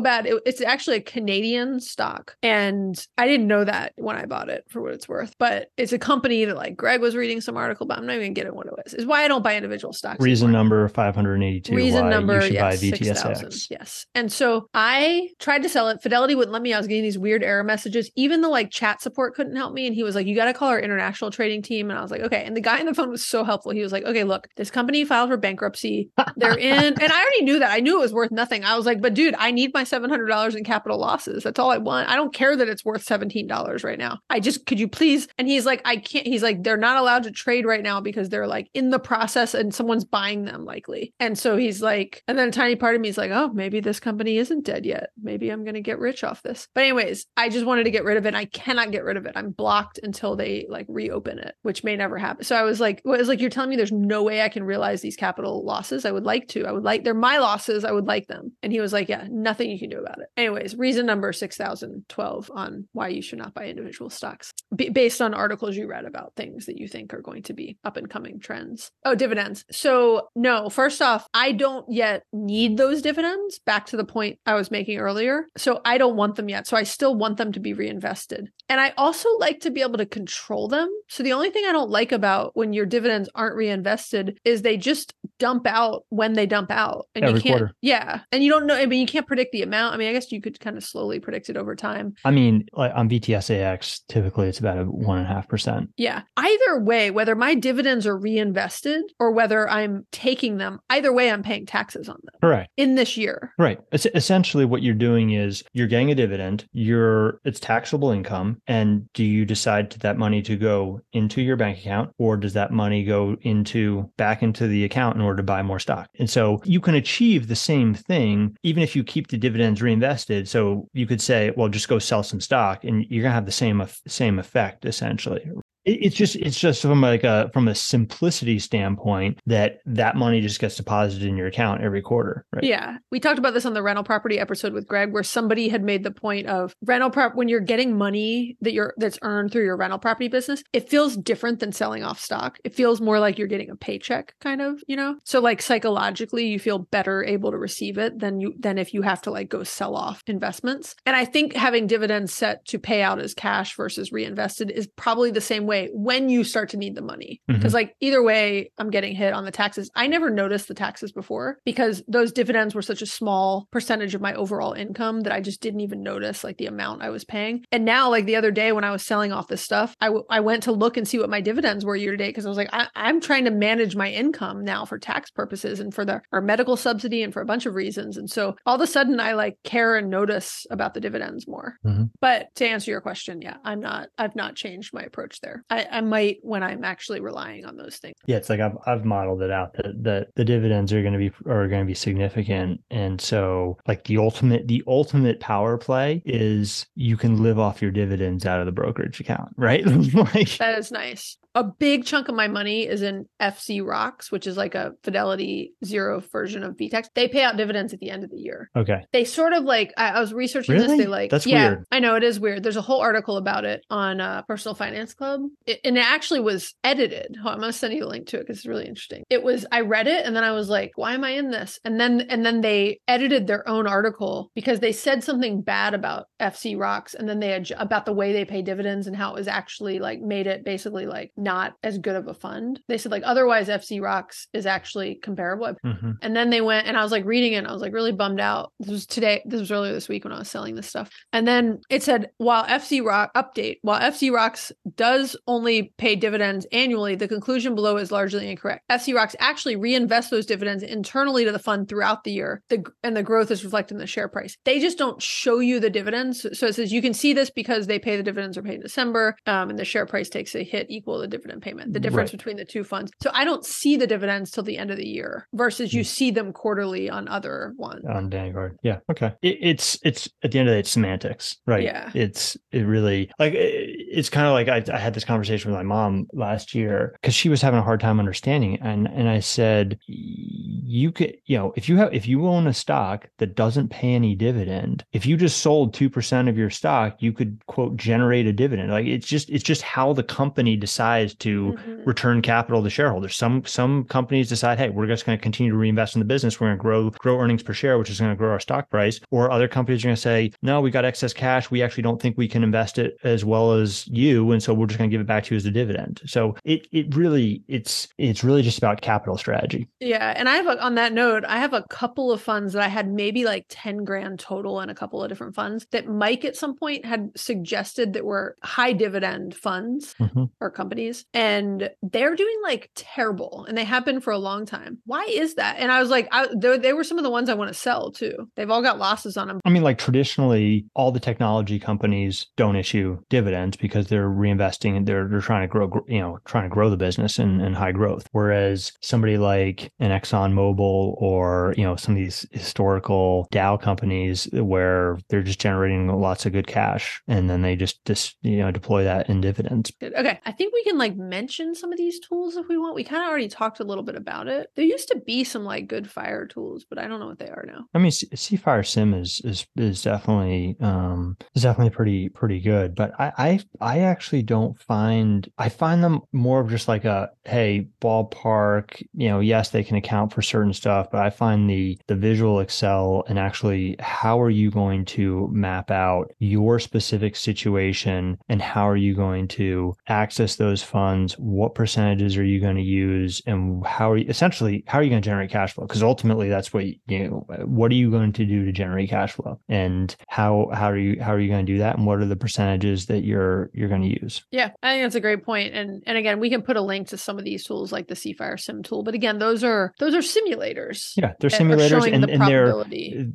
bad. It, it's actually a Canadian stock, and I didn't know that when I bought it for what it's worth. But it's a company that like Greg was reading some article, but I'm not even getting what it was. Is why I don't buy individual stocks. reason anymore. number 582 Reason number, yes, 6,000. VTSAX. Yes. And so I tried to sell it. Fidelity wouldn't let me. I was getting these weird error messages. Even the like chat support couldn't help me. And he was like, you got to call our international trading team. And I was like, okay. And the guy on the phone was so helpful. He was like, okay, look, this company filed for bankruptcy. They're *laughs* in, and I already knew that. I knew it was worth nothing. I was like, but dude, I need my $700 in capital losses. That's all I want. I don't care that it's worth $17 right now. I just, could you please? And he's like, I can't, he's like, they're not allowed to trade right now because they're like in the process and someone's buying them likely. And so he's like, and then a tiny part of me is like, oh, maybe this company isn't dead yet. Maybe I'm going to get rich off this. But anyways, I just wanted to get rid of it. I cannot get rid of it. I'm blocked until they like reopen it, which may never happen. So I was like, well, was like, you're telling me there's no way I can realize these capital losses. I would like to. I would like, they're my losses. I would like them. And he was like, yeah, nothing you can do about it. Anyways, reason number 6012 on why you should not buy individual stocks B- based on articles you read about things that you think are going to be up and coming trends. Oh, dividends. So, no, first off, I don't yet need those dividends. Back to the point I was making earlier. So, I don't want them yet. So, I still want them to be reinvested. And I also like to be able to control them. So the only thing I don't like about when your dividends aren't reinvested is they just dump out when they dump out. And Every you can't quarter. Yeah. And you don't know I mean you can't predict the amount. I mean, I guess you could kind of slowly predict it over time. I mean, like on VTSAX, typically it's about a one and a half percent. Yeah. Either way, whether my dividends are reinvested or whether I'm taking them, either way I'm paying taxes on them Correct. in this year. Right. Es- essentially, what you're doing is you're getting a dividend. You're it's taxable income, and do you decide to that money to go into your bank account, or does that money go into back into the account in order to buy more stock? And so you can achieve the same thing even if you keep the dividends reinvested. So you could say, well, just go sell some stock, and you're gonna have the same same effect essentially. It- It's just it's just from like a from a simplicity standpoint that that money just gets deposited in your account every quarter, right? Yeah. We talked about this on the rental property episode with Greg where somebody had made the point of rental prop when you're getting money that you're that's earned through your rental property business, it feels different than selling off stock. It feels more like you're getting a paycheck kind of, you know? So like psychologically you feel better able to receive it than you than if you have to like go sell off investments. And I think having dividends set to pay out as cash versus reinvested is probably the same way when you start to need the money. Because like either way, I'm getting hit on the taxes. I never noticed the taxes before because those dividends were such a small percentage of my overall income that I just didn't even notice like the amount I was paying. And now, like the other day when I was selling off this stuff, I, w- I went to look and see what my dividends were year to date because I was like, I- I'm trying to manage my income now for tax purposes and for the our medical subsidy and for a bunch of reasons. And so all of a sudden, I like care and notice about the dividends more. Mhm. But to answer your question, yeah, I'm not. I've not changed my approach there. I, I might when I'm actually relying on those things. Yeah, it's like I've I've modeled it out that that the dividends are going to be are going to be significant, and so like the ultimate the ultimate power play is you can live off your dividends out of the brokerage account, right? *laughs* like That is nice. A big chunk of my money is in FZROX, which is like a Fidelity Zero version of VTSAX. They pay out dividends at the end of the year. okay, They sort of like I, I was researching this. Really? They like That's yeah, weird. I know it is weird. There's a whole article about it on uh, Personal Finance Club, it, and it actually was edited. On, I'm gonna send you a link to it because it's really interesting. It was I read it and then I was like, why am I in this? And then and then they edited their own article because they said something bad about FZROX, and then they had about the way they pay dividends and how it was actually like made it basically like not as good of a fund. They said like otherwise FZROX is actually comparable. Mhm. And then they went and I was like reading it and I was like really bummed out. This was today, this was earlier this week when I was selling this stuff. And then it said while FC Rock update, while FZROX does only pay dividends annually, the conclusion below is largely incorrect. FZROX actually reinvest those dividends internally to the fund throughout the year. The and the growth is reflected in the share price. They just don't show you the dividends. So it says you can see this because they pay the dividends are paid in December, um, and the share price takes a hit equal to the dividend payment. The difference Right. between the two funds. So I don't see the dividends till the end of the year versus you hmm. see them quarterly on other ones. on Vanguard. Yeah, okay. It, it's it's at the end of the day, it's semantics, right? Yeah. It's it really like it, it's kind of like I, I had this conversation with my mom last year because she was having a hard time understanding, it. and and I said, you could you know if you have if you own a stock that doesn't pay any dividend, if you just sold two percent of your stock, you could quote generate a dividend. Like it's just it's just how the company decides to Mhm. return capital to shareholders. Some some companies decide, hey, we're just going to continue to reinvest in the business. We're going to grow grow earnings per share, which is going to grow our stock price. Or other companies are going to say, no, we got excess cash. We actually don't think we can invest it as well as you, and so we're just going to give it back to you as a dividend. So it it really it's it's really just about capital strategy. Yeah, and I have a, on that note, I have a couple of funds that I had maybe like 10 grand total in a couple of different funds that Mike at some point had suggested that were high dividend funds Mhm. or companies and they're doing like terrible and they have been for a long time. Why is that? And I was like I, they, they were some of the ones I want to sell too. They've all got losses on them. I mean, like traditionally, all the technology companies don't issue dividends because they're reinvesting and they're they're trying to grow, you know, trying to grow the business and, and high growth. Whereas somebody like an Exxon Mobil or you know some of these historical Dow companies where they're just generating lots of good cash and then they just just you know deploy that in dividends. Okay. I think we can like mention some of these tools if we want. We kind of already talked a little bit about it. There used to be some like good fire tools, but I don't know what they are now. I mean, cFIREsim is is is definitely um is definitely pretty pretty good, but I I I actually don't find I find them more of just like a hey ballpark. You know, yes, they can account for certain stuff, but I find the the visual Excel and actually how are you going to map out your specific situation and how are you going to access those funds? What percentages are you going to use, and how are you essentially how are you going to generate cash flow? Because ultimately, that's what you know. What are you going to do to generate cash flow, and how how are you how are you going to do that, and what are the percentages that you're you're going to use? Yeah, I think that's a great point. And and again, we can put a link to some of these tools like the cFIREsim tool. But again, those are those are simulators. Yeah, they're simulators and, the and they're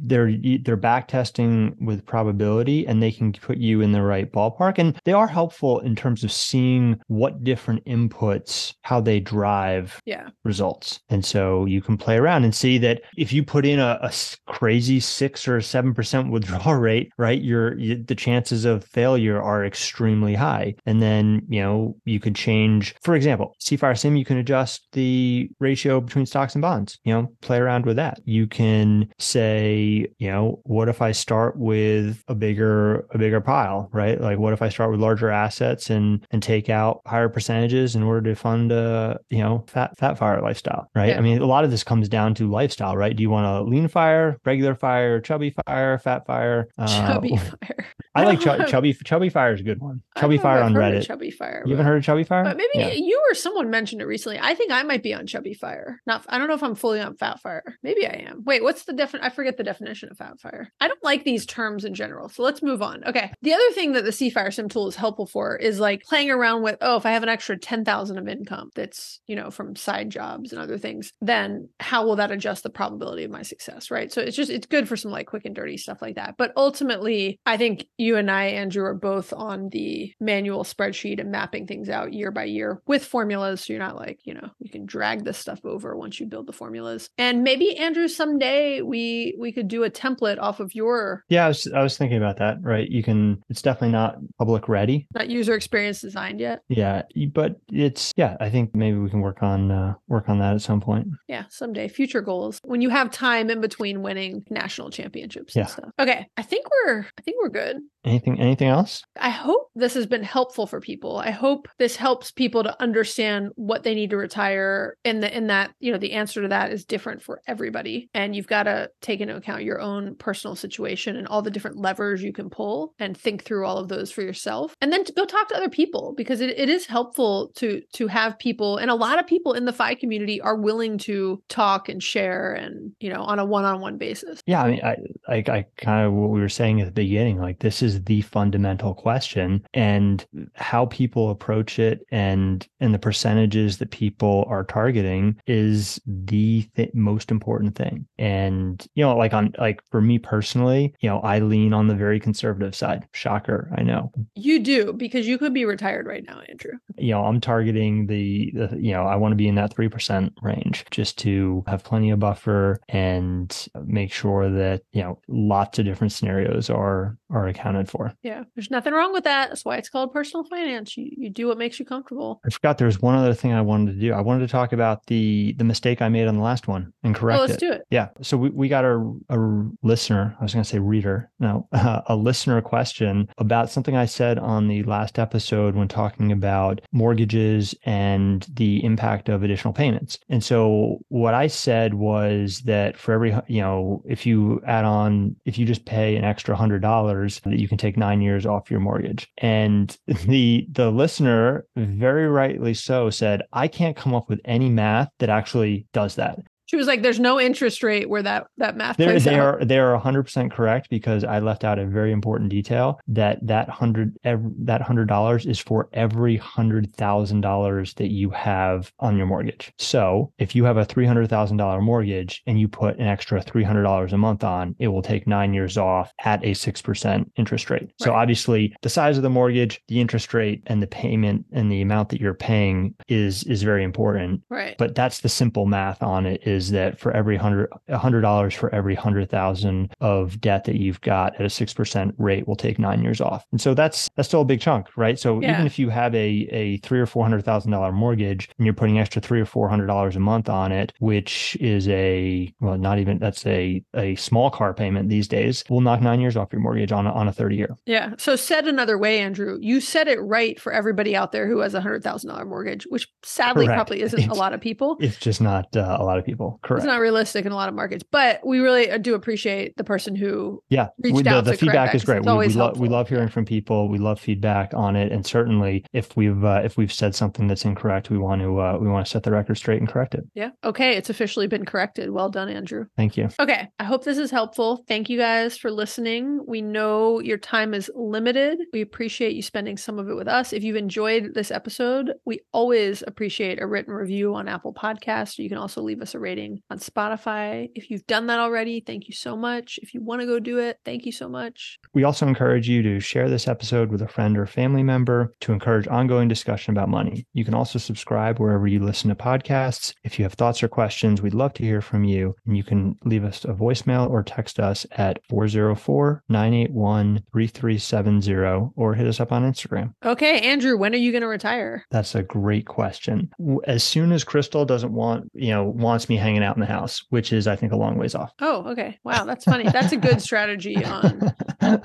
they're they're back testing with probability and they can put you in the right ballpark and they are helpful in terms of seeing what different inputs how they drive Yeah. results. And so you can play around and see that if you put in a crazy six or seven percent *laughs* withdrawal rate right your you, the chances of failure are extremely high. And then you know you could change for example cFIREsim you can adjust the ratio between stocks and bonds you know play around with that. You can say you know what if i start with a bigger a bigger pile right? Like what if i start with larger assets and and take out higher percentages in order to fund a you know fat fat fire lifestyle right Yeah. i mean a lot of this comes down to lifestyle right do you want a lean fire regular fire chubby fire fat fire Uh, Chubby fire. I like know. *laughs* chubby chubby fire is a good one chubby fire on I've heard of reddit Chubby fire. you haven't heard of chubby fire But maybe Yeah. you or someone mentioned it recently. I think I might be on Chubby Fire. Not, I don't know if I'm fully on Fat Fire. Maybe I am. Wait, what's the definition? I forget the definition of Fat Fire. I don't like these terms in general. So let's move on. Okay. The other thing that the cFIREsim tool is helpful for is like playing around with, oh, if I have an extra 10,000 of income that's, you know, from side jobs and other things, then how will that adjust the probability of my success? Right. So it's just, it's good for some like quick and dirty stuff like that. But ultimately, I think you and I, Andrew, are both on the manual spreadsheet and mapping things out year by year with formulas. So you're not like, you know, you can drag this stuff over once you build the formulas. And maybe Andrew, someday we we could do a template off of your yeah I was, I was thinking about that right you can it's definitely not public ready not user experience designed yet. yeah but it's yeah i think maybe we can work on uh, work on that at some point Yeah, someday. Future goals. When you have time in between winning national championships Yeah. and stuff. Okay. I think we're I think we're good. Anything anything else I hope this has been helpful for people. I hope this helps people to understand what they need to retire and the in that, you know, the answer to that is different for everybody. And you've got to take into account your own personal situation and all the different levers you can pull and think through all of those for yourself. And then to go talk to other people because it, it is helpful to to have people and a lot of people in the FI community are willing to talk and share and, you know, on a one-on-one basis. Yeah, I mean, I like I kind of what we were saying at the beginning. Like this is the fundamental question, and how people approach it, and and the percentages that people are targeting is the th- most important thing. And you know, like on like for me personally, you know, I lean on the very conservative side. Shocker, I know. You do because you could be retired right now, Andrew. you know, I'm targeting the, the you know, I want to be in that 3% range just to have plenty of buffer and make sure that, you know, lots of different scenarios are are accounted for. Yeah, there's nothing wrong with that. That's why it's called personal finance. You you do what makes you comfortable. I forgot there was one other thing I wanted to do. I wanted to talk about the the mistake I made on the last one and correct oh, let's it. do it. Yeah. So we, we got a, a listener, I was going to say reader, no, *laughs* a listener question about something I said on the last episode when talking about mortgages and the impact of additional payments. And so what I said was that for every, you know, if you add on, if you just pay an extra hundred dollars, that you can take nine years off your mortgage. And *laughs* the, the listener very rightly so said, I can't come up with any math that actually does that. She was like, "There's no interest rate where that that math They're, plays they out." are they are 100% correct because I left out a very important detail that that hundred that hundred dollars is for every hundred thousand dollars that you have on your mortgage. So if you have a three hundred thousand dollar mortgage and you put an extra three hundred dollars a month on, it will take nine years off at a six percent interest rate. So obviously the size of the mortgage, the interest rate, and the payment and the amount that you're paying is is very important Right. but that's the simple math on it is that for every hundred a hundred dollars for every hundred thousand of debt that you've got at a six percent rate will take nine years off and so that's that's still a big chunk right so Yeah. even if you have a a three or four hundred thousand dollar mortgage and you're putting extra three or four hundred dollars a month on it which is a well not even that's a a small car payment these days will knock nine years off your mortgage on a, on a 30 year yeah. So said another way, Andrew, you said it right for everybody out there who has a hundred thousand dollar mortgage, which sadly Correct. probably isn't a lot of people. it's just not uh, a lot of people Correct. It's not realistic in a lot of markets, but we really uh, do appreciate the person who yeah, reached we- the, out the feedback is great. We, we, lo- we love hearing from people. We love feedback on it, and certainly if we've uh, if we've said something that's incorrect, we want to uh, we want to set the record straight and correct it. Yeah. Okay. It's officially been corrected. Well done, Andrew. Thank you. Okay. I hope this is helpful. Thank you guys for listening. We know your time is limited. We appreciate you spending some of it with us. If you've enjoyed this episode, we always appreciate a written review on Apple Podcasts. You can also leave us a rating on Spotify. If you've done that already, thank you so much. If you want to go do it, thank you so much. We also encourage you to share this episode with a friend or family member to encourage ongoing discussion about money. You can also subscribe wherever you listen to podcasts. If you have thoughts or questions, we'd love to hear from you. And you can leave us a voicemail or text us at 404 981 3370 or hit us up on Instagram. Okay, Andrew, when are you going to retire? That's a great question. As soon as Crystal doesn't want, you know, wants me hanging out in the house, which is, I think, a long ways off. Oh, okay. Wow, that's funny. That's a good strategy on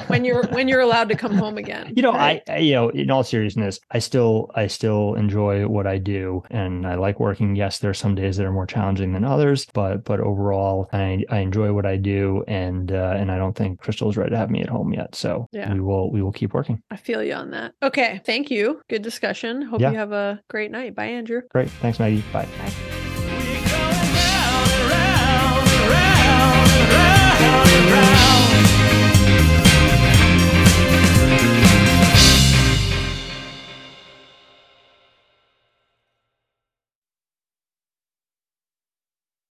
when you're when you're allowed to come home again. you know right? I, I you know in all seriousness i still i still enjoy what i do and i like working yes there are some days that are more challenging than others but but overall i i enjoy what i do and uh, and i don't think crystal's ready to have me at home yet so Yeah. we will we will keep working I feel you on that. Okay, thank you. Good discussion. Hope Yeah. you have a great night. Bye, Andrew. great thanks maggie bye Bye. right on around.